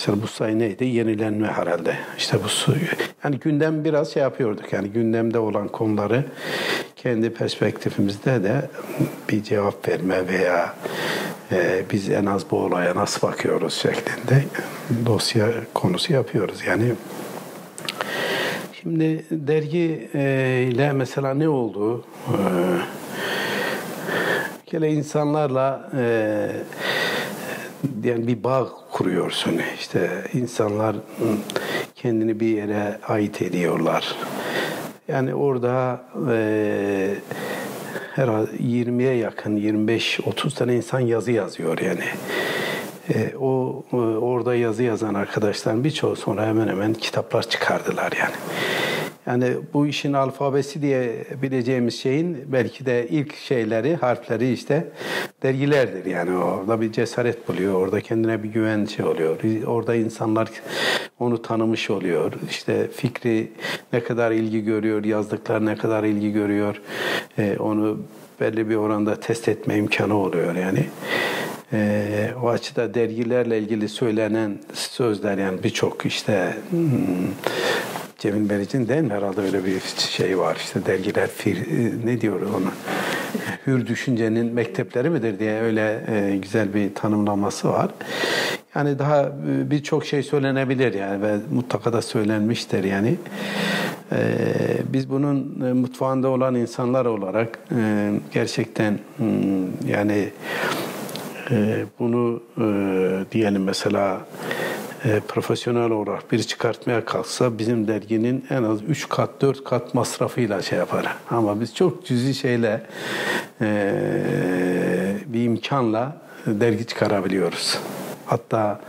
Mesela bu sayı neydi? Yenilenme herhalde. İşte bu suyu. Yani gündem biraz şey yapıyorduk. Yani gündemde olan konuları kendi perspektifimizde de bir cevap verme veya e, biz en az bu olaya nasıl bakıyoruz şeklinde dosya konusu yapıyoruz. Yani şimdi dergi e, mesela ne oldu? E, kere insanlarla e, yani bir bağ kuruyorsun. İşte insanlar kendini bir yere ait ediyorlar. Yani orada e, herhalde 20'ye yakın, 25-30 tane insan yazı yazıyor yani. E, o e, orada yazı yazan arkadaşların birçoğu sonra hemen hemen kitaplar çıkardılar yani. Yani bu işin alfabesi diye bileceğimiz şeyin belki de ilk şeyleri, harfleri işte dergilerdir. Yani orada bir cesaret buluyor, orada kendine bir güven şey oluyor. Orada insanlar onu tanımış oluyor. İşte fikri ne kadar ilgi görüyor, yazdıklar ne kadar ilgi görüyor. E, onu belli bir oranda test etme imkanı oluyor yani. E, o açıda dergilerle ilgili söylenen sözler yani birçok işte hmm, Cemil Meriç'in değil mi? Herhalde öyle bir şey var. İşte dergiler fir, e, ne diyor ona? Hür düşüncenin mektepleri midir diye öyle e, güzel bir tanımlaması var. Yani daha e, birçok şey söylenebilir yani ve mutlaka da söylenmiştir yani. Biz bunun mutfağında olan insanlar olarak gerçekten hmm, yani bunu diyelim mesela e, profesyonel olarak biri çıkartmaya kalksa bizim derginin en az 3 kat 4 kat masrafıyla şey yapar. Ama biz çok cüzi şeyle e, bir imkanla dergi çıkarabiliyoruz. Hatta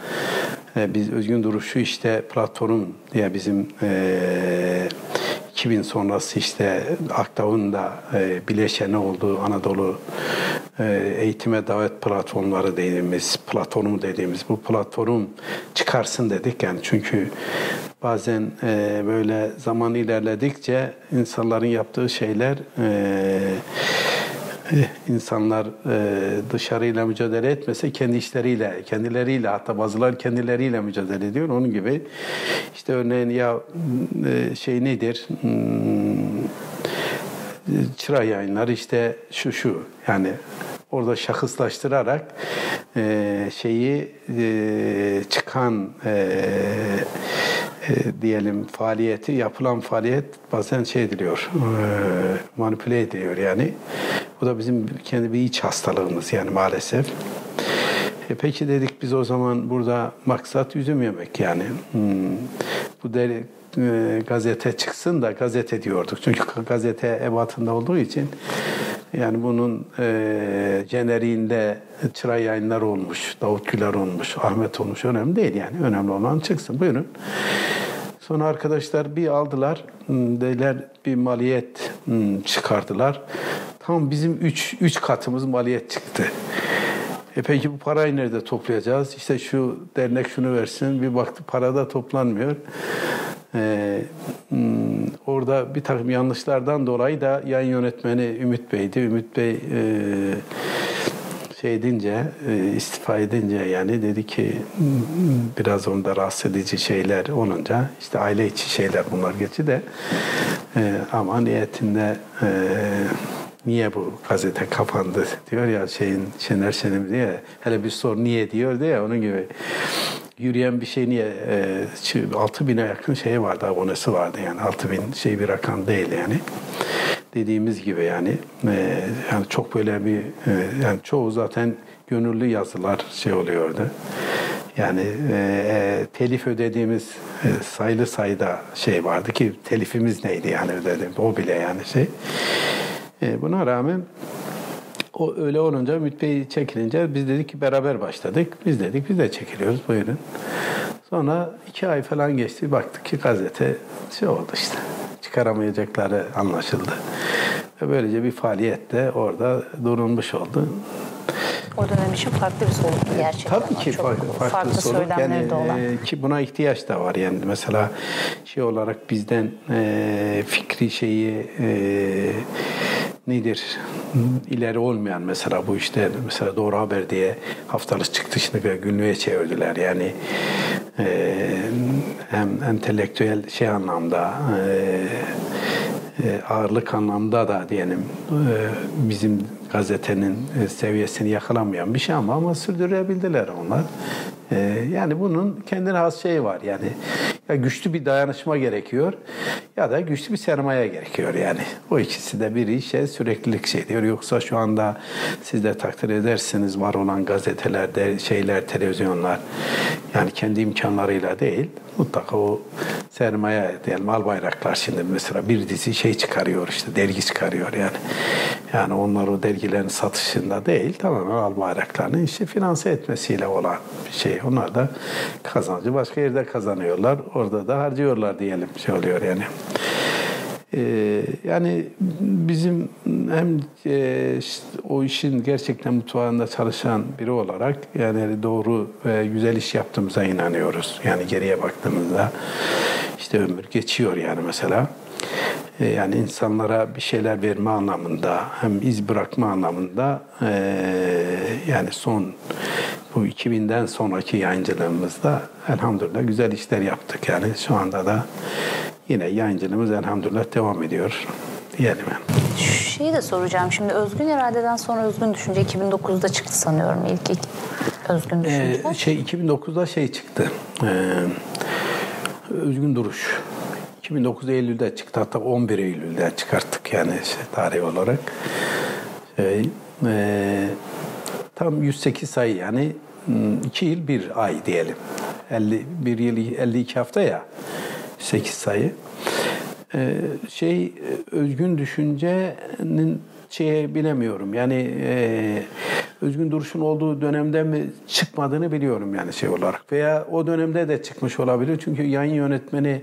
e, biz Özgün Duruşu işte platform diye bizim e, 2000 sonrası işte Aktav'ın da e, bileşeni olduğu Anadolu e, eğitime davet platformları dediğimiz, platformu dediğimiz bu platform çıkarsın dedik. Yani çünkü bazen e, böyle zaman ilerledikçe insanların yaptığı şeyler e, insanlar eh, dışarıyla mücadele etmese kendi işleriyle, kendileriyle hatta bazıları kendileriyle mücadele ediyor. Onun gibi işte örneğin ya eh, şey nedir? Hmm, çıra yayınlar işte şu şu yani orada şahıslaştırarak şeyi çıkan diyelim faaliyeti yapılan faaliyet bazen şey ediliyor manipüle ediliyor yani bu da bizim kendi bir iç hastalığımız yani maalesef. E peki dedik biz o zaman burada maksat üzüm yemek yani. Hmm. Bu deri, e, gazete çıksın da gazete diyorduk. Çünkü gazete ebatında olduğu için yani bunun e, jeneriğinde çıra yayınlar olmuş, Davut Güler olmuş, Ahmet olmuş önemli değil yani. Önemli olan çıksın. Buyurun. Sonra arkadaşlar bir aldılar, hmm, dediler bir maliyet hmm, çıkardılar. Tam bizim üç, üç katımız maliyet çıktı. E peki bu parayı nerede toplayacağız? İşte şu dernek şunu versin. Bir baktı parada toplanmıyor. Ee, hmm, orada bir takım yanlışlardan dolayı da yayın yönetmeni Ümit Bey'di. Ümit Bey e, şey edince, e, istifa edince yani dedi ki biraz onda rahatsız edici şeyler olunca işte aile içi şeyler bunlar geçi de e, ama niyetinde niye bu gazete kapandı? diyor ya şeyin Şener Şen'im diye hele bir sor niye? diyor diye onun gibi yürüyen bir şey niye e, 6 bine yakın şey vardı abonesi vardı yani. 6 bin şey bir rakam değil yani. Dediğimiz gibi yani e, yani çok böyle bir e, yani çoğu zaten gönüllü yazılar şey oluyordu. Yani e, telif ödediğimiz e, sayılı sayıda şey vardı ki telifimiz neydi yani ödedim o bile yani şey. E, buna rağmen o öyle olunca Ümit Bey çekilince biz dedik ki beraber başladık. Biz dedik biz de çekiliyoruz buyurun. Sonra iki ay falan geçti baktık ki gazete şey oldu işte çıkaramayacakları anlaşıldı. Ve böylece bir faaliyet de orada durulmuş oldu. O dönem için farklı bir soluktu gerçekten. Tabii ki Çok farklı, farklı, farklı soluk. yani, de olan. e, ki buna ihtiyaç da var yani mesela şey olarak bizden e, fikri şeyi e, nedir? İleri olmayan mesela bu işte mesela Doğru Haber diye haftalık çıktısını bir günlüğe çevirdiler. Yani e, hem entelektüel şey anlamda e, e, ağırlık anlamda da diyelim e, bizim gazetenin e, seviyesini yakalamayan bir şey ama ama sürdürebildiler onlar. E, yani bunun kendine has şeyi var yani ya güçlü bir dayanışma gerekiyor ya da güçlü bir sermaye gerekiyor yani. O ikisi de bir işe süreklilik şey diyor. Yoksa şu anda siz de takdir edersiniz var olan gazetelerde şeyler, televizyonlar yani kendi imkanlarıyla değil mutlaka o sermaye diyelim al bayraklar şimdi mesela bir dizi şey çıkarıyor işte dergi çıkarıyor yani. Yani onlar o dergilerin satışında değil tamamen al bayraklarını işte finanse etmesiyle olan bir şey. Onlar da kazancı başka yerde kazanıyorlar. Orada da harcıyorlar diyelim şey oluyor yani. Ee, yani bizim hem e, işte o işin gerçekten mutfağında çalışan biri olarak yani doğru ve güzel iş yaptığımıza inanıyoruz. Yani geriye baktığımızda işte ömür geçiyor yani mesela. Ee, yani insanlara bir şeyler verme anlamında hem iz bırakma anlamında e, yani son bu 2000'den sonraki yayıncılığımızda elhamdülillah güzel işler yaptık. Yani şu anda da yine yayıncılığımız elhamdülillah devam ediyor diyelim yani. Şeyi de soracağım şimdi Özgün İrade'den sonra Özgün Düşünce 2009'da çıktı sanıyorum ilk, ilk Özgün Düşünce. Ee, şey 2009'da şey çıktı. Ee, Özgün Duruş. 2009 Eylül'de çıktı. Hatta 11 Eylül'de çıkarttık yani şey, tarih olarak. Şey, e, tam 108 sayı yani 2 yıl 1 ay diyelim. 50, 1 yıl 52 hafta ya 8 sayı. Ee, şey özgün düşüncenin şeye bilemiyorum. Yani e, özgün duruşun olduğu dönemde mi çıkmadığını biliyorum yani şey olarak. Veya o dönemde de çıkmış olabilir. Çünkü yayın yönetmeni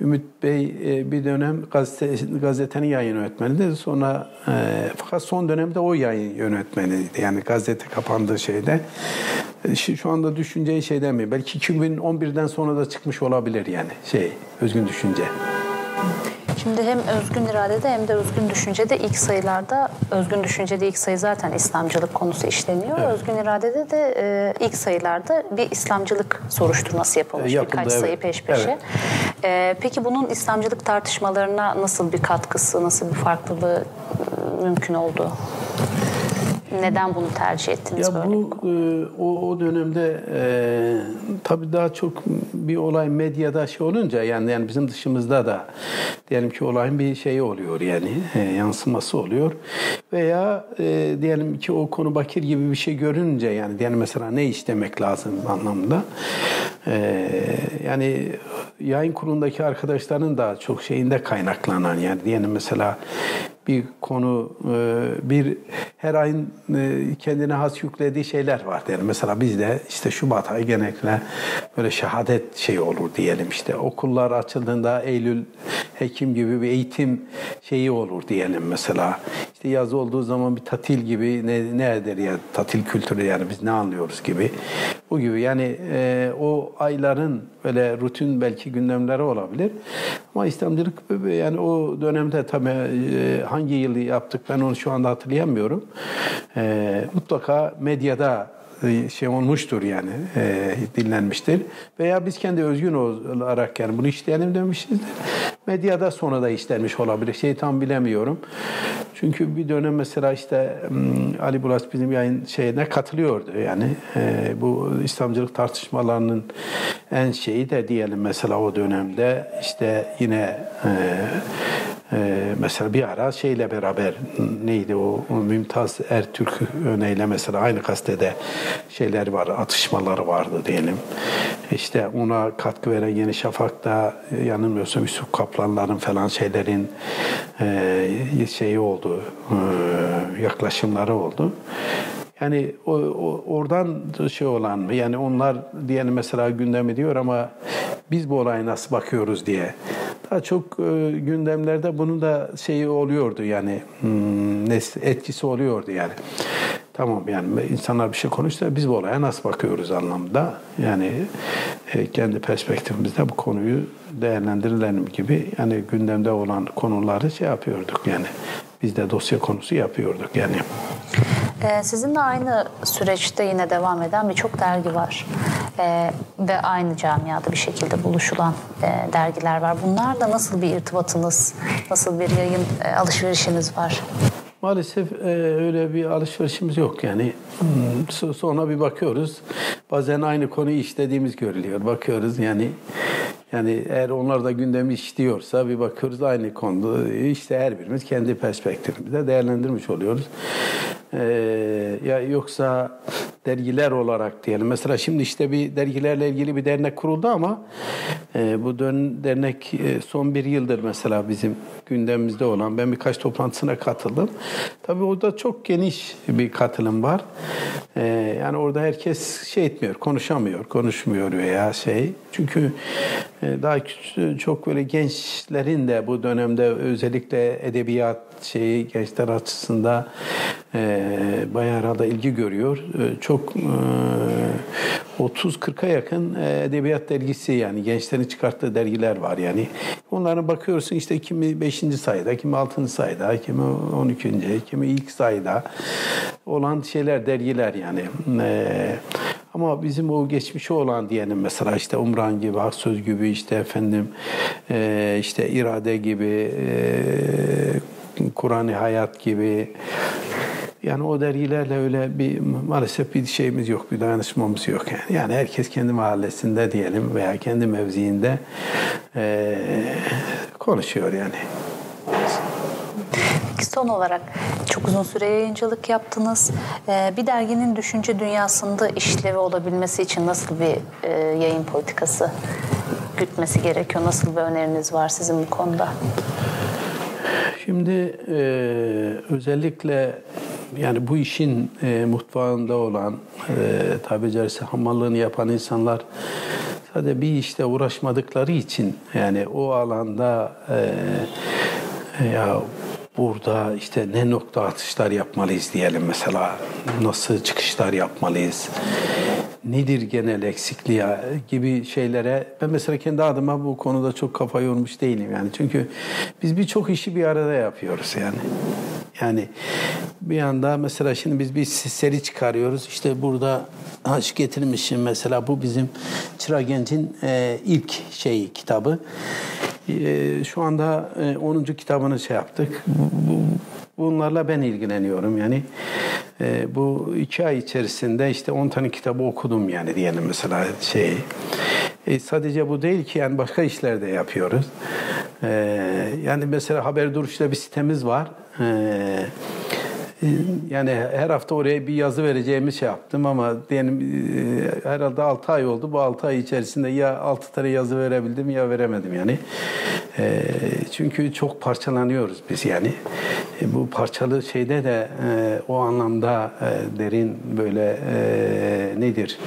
Ümit Bey e, bir dönem gazete, gazetenin yayın yönetmeniydi. Sonra e, fakat son dönemde o yayın yönetmeniydi. Yani gazete kapandığı şeyde. E, şu anda düşünceyi şey demiyor. Belki 2011'den sonra da çıkmış olabilir yani şey özgün düşünce. Şimdi hem Özgün İrade'de hem de Özgün Düşünce'de ilk sayılarda, Özgün Düşünce'de ilk sayı zaten İslamcılık konusu işleniyor. Evet. Özgün İrade'de de e, ilk sayılarda bir İslamcılık soruşturması yapılmış. Yapıldı, Birkaç evet. sayı peş peşe. Evet. E, peki bunun İslamcılık tartışmalarına nasıl bir katkısı, nasıl bir farklılığı e, mümkün oldu? Neden bunu tercih ettiniz Ya böyle? bu e, o, o dönemde e, tabii daha çok bir olay medyada şey olunca yani yani bizim dışımızda da diyelim ki olayın bir şeyi oluyor yani e, yansıması oluyor veya e, diyelim ki o konu bakir gibi bir şey görünce yani diyelim mesela ne istemek lazım anlamında e, yani yayın kurulundaki arkadaşların da çok şeyinde kaynaklanan yani diyelim mesela bir konu e, bir her ayın e, kendine has yüklediği şeyler var diyelim. Mesela bizde işte Şubat ayı genellikle böyle şehadet şeyi olur diyelim işte okullar açıldığında Eylül, Ekim gibi bir eğitim şeyi olur diyelim mesela. İşte yaz olduğu zaman bir tatil gibi ne, ne eder ya tatil kültürü yani biz ne anlıyoruz gibi. Bu gibi yani e, o ayların böyle rutin belki gündemleri olabilir. Ama İslamcılık yani o dönemde tabii e, hangi yıl yaptık ben onu şu anda hatırlayamıyorum. E, mutlaka medyada şey olmuştur yani e, dinlenmiştir. Veya biz kendi özgün olarak yani bunu işleyelim demişizdir. Medyada sonra da işlenmiş olabilir. Şeyi tam bilemiyorum. Çünkü bir dönem mesela işte Ali Bulaş bizim yayın şeyine katılıyordu. Yani e, bu İslamcılık tartışmalarının en şeyi de diyelim mesela o dönemde işte yine e, Ee, mesela bir ara şeyle beraber neydi o, Mümtaz Ertürk örneğiyle mesela aynı gazetede şeyler var, atışmaları vardı diyelim. İşte ona katkı veren Yeni Şafak'ta yanılmıyorsam Yusuf Kaplanların falan şeylerin e, şeyi oldu, e, yaklaşımları oldu. Yani o, o, oradan şey olan yani onlar diyelim mesela gündemi diyor ama biz bu olaya nasıl bakıyoruz diye. Daha çok e, gündemlerde bunun da şeyi oluyordu yani hmm, etkisi oluyordu yani. Tamam yani insanlar bir şey konuşsa biz bu olaya nasıl bakıyoruz anlamda. Yani e, kendi perspektifimizde bu konuyu değerlendirelim gibi yani gündemde olan konuları şey yapıyorduk yani. Biz de dosya konusu yapıyorduk yani. Ee, sizin de aynı süreçte yine devam eden birçok dergi var. Ee, ve aynı camiada bir şekilde buluşulan e, dergiler var. Bunlarla nasıl bir irtibatınız, nasıl bir yayın e, alışverişiniz var? Maalesef e, öyle bir alışverişimiz yok yani. Hmm, sonra bir bakıyoruz. Bazen aynı konuyu işlediğimiz görülüyor. Bakıyoruz yani yani eğer onlar da gündemi işliyorsa bir bakıyoruz aynı konuda işte her birimiz kendi perspektifimizde değerlendirmiş oluyoruz. Ee, ya yoksa dergiler olarak diyelim. Mesela şimdi işte bir dergilerle ilgili bir dernek kuruldu ama e, bu dernek e, son bir yıldır mesela bizim gündemimizde olan. Ben birkaç toplantısına katıldım. Tabii orada çok geniş bir katılım var. E, yani orada herkes şey etmiyor, konuşamıyor, konuşmuyor veya şey. Çünkü daha çok böyle gençlerin de bu dönemde özellikle edebiyat şeyi gençler açısından e, bayağı arada ilgi görüyor. E, çok e, 30-40'a yakın e, edebiyat dergisi yani gençlerin çıkarttığı dergiler var yani. Onlara bakıyorsun işte kimi 5. sayıda, kimi 6. sayıda, kimi 12. kimi ilk sayıda olan şeyler, dergiler yani. E, ama bizim o geçmişi olan diyelim mesela işte Umran gibi, Aksöz gibi işte efendim e, işte irade gibi e, Kur'an-ı Hayat gibi yani o dergilerle öyle bir maalesef bir şeyimiz yok, bir dayanışmamız yok yani. Yani herkes kendi mahallesinde diyelim veya kendi mevziinde e, konuşuyor yani. Son olarak çok uzun süre yayıncılık yaptınız. Ee, bir derginin düşünce dünyasında işlevi olabilmesi için nasıl bir e, yayın politikası gütmesi gerekiyor? Nasıl bir öneriniz var sizin bu konuda? Şimdi e, özellikle yani bu işin e, mutfağında olan e, tabi caizse hamallığını yapan insanlar sadece bir işte uğraşmadıkları için yani o alanda e, ya burada işte ne nokta atışlar yapmalıyız diyelim mesela. Nasıl çıkışlar yapmalıyız? Nedir genel eksikliği gibi şeylere ben mesela kendi adıma bu konuda çok kafa yormuş değilim yani. Çünkü biz birçok işi bir arada yapıyoruz yani. Yani bir anda mesela şimdi biz bir seri çıkarıyoruz. İşte burada haş getirmişim mesela bu bizim Çıra Genç'in e, ilk şeyi kitabı. E, şu anda e, 10. kitabını şey yaptık. Bu, bunlarla ben ilgileniyorum yani. E, bu iki ay içerisinde işte 10 tane kitabı okudum yani diyelim mesela şey. E, sadece bu değil ki yani başka işler de yapıyoruz. E, yani mesela Haber Duruş'ta bir sitemiz var. E, yani her hafta oraya bir yazı vereceğimi şey yaptım ama diyelim e, herhalde 6 ay oldu. Bu 6 ay içerisinde ya 6 tane yazı verebildim ya veremedim yani. E, çünkü çok parçalanıyoruz biz yani. E, bu parçalı şeyde de o anlamda derin böyle nedir?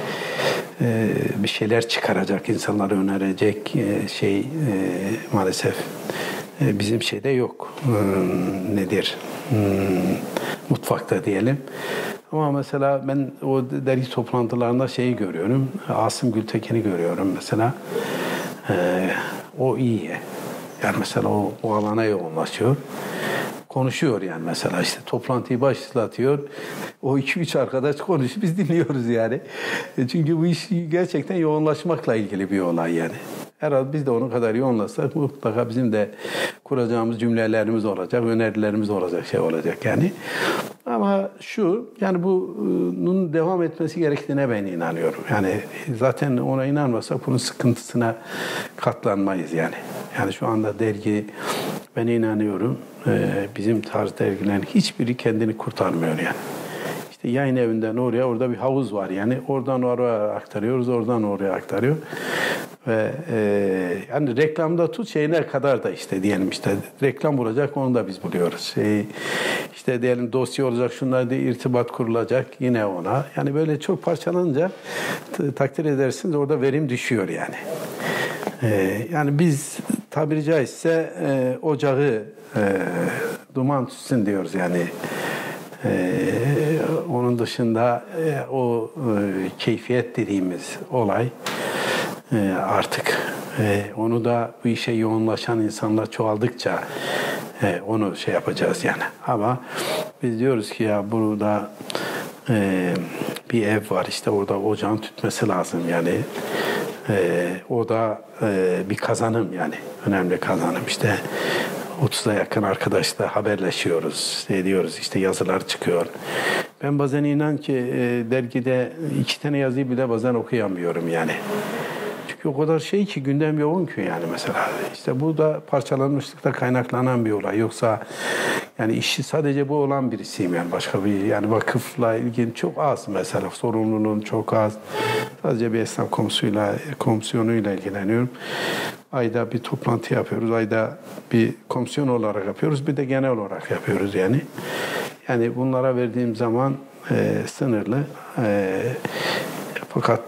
bir şeyler çıkaracak, insanlara önerecek şey maalesef bizim şeyde yok. Nedir? Hmm, mutfakta diyelim. Ama mesela ben o dergi toplantılarında şeyi görüyorum. Asım Gültekin'i görüyorum mesela. Ee, o iyi. Yani mesela o, o alana yoğunlaşıyor. Konuşuyor yani mesela işte toplantıyı başlatıyor. O iki üç arkadaş konuşuyor biz dinliyoruz yani. E, çünkü bu iş gerçekten yoğunlaşmakla ilgili bir olay yani. Herhalde biz de onun kadar yoğunlaşsak mutlaka bizim de kuracağımız cümlelerimiz olacak, önerilerimiz olacak, şey olacak yani. Ama şu, yani bunun devam etmesi gerektiğine ben inanıyorum. Yani zaten ona inanmasak bunun sıkıntısına katlanmayız yani. Yani şu anda dergi ben inanıyorum e, bizim tarz dergilerin hiçbiri kendini kurtarmıyor yani. İşte yayın evinden oraya orada bir havuz var yani oradan oraya aktarıyoruz oradan oraya aktarıyor ve e, yani reklamda tut şeyine kadar da işte diyelim işte reklam olacak onu da biz buluyoruz. Şey, işte diyelim dosya olacak şunlar diye irtibat kurulacak yine ona. Yani böyle çok parçalanınca takdir edersiniz orada verim düşüyor yani. E, yani biz tabiri caizse e, ocağı e, duman tutsun diyoruz yani. Ee, onun dışında e, o e, keyfiyet dediğimiz olay e, artık e, onu da bu işe yoğunlaşan insanlar çoğaldıkça e, onu şey yapacağız yani. Ama biz diyoruz ki ya burada e, bir ev var işte orada ocağın tütmesi lazım yani. E, o da e, bir kazanım yani önemli kazanım işte 30'a yakın arkadaşla haberleşiyoruz, ediyoruz işte yazılar çıkıyor. Ben bazen inan ki e, dergide iki tane yazıyı bile bazen okuyamıyorum yani. Çünkü o kadar şey ki gündem yoğun ki yani mesela. İşte bu da parçalanmışlıkta kaynaklanan bir olay. Yoksa yani işi sadece bu olan birisiyim yani başka bir yani vakıfla ilgili çok az mesela sorumluluğum çok az. Sadece bir esnaf komisyonuyla, komisyonuyla ilgileniyorum. Ayda bir toplantı yapıyoruz. Ayda bir komisyon olarak yapıyoruz. Bir de genel olarak yapıyoruz yani. Yani bunlara verdiğim zaman e, sınırlı. E, fakat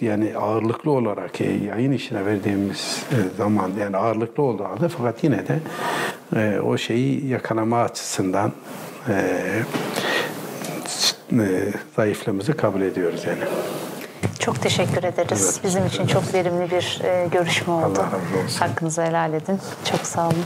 yani ağırlıklı olarak e, yayın işine verdiğimiz e, zaman yani ağırlıklı olduğu halde fakat yine de e, o şeyi yakalama açısından e, e, zayıflığımızı kabul ediyoruz yani. Çok teşekkür ederiz. Evet, Bizim için çok verimli bir e, görüşme oldu. Hakkınızı helal edin. Çok sağ olun.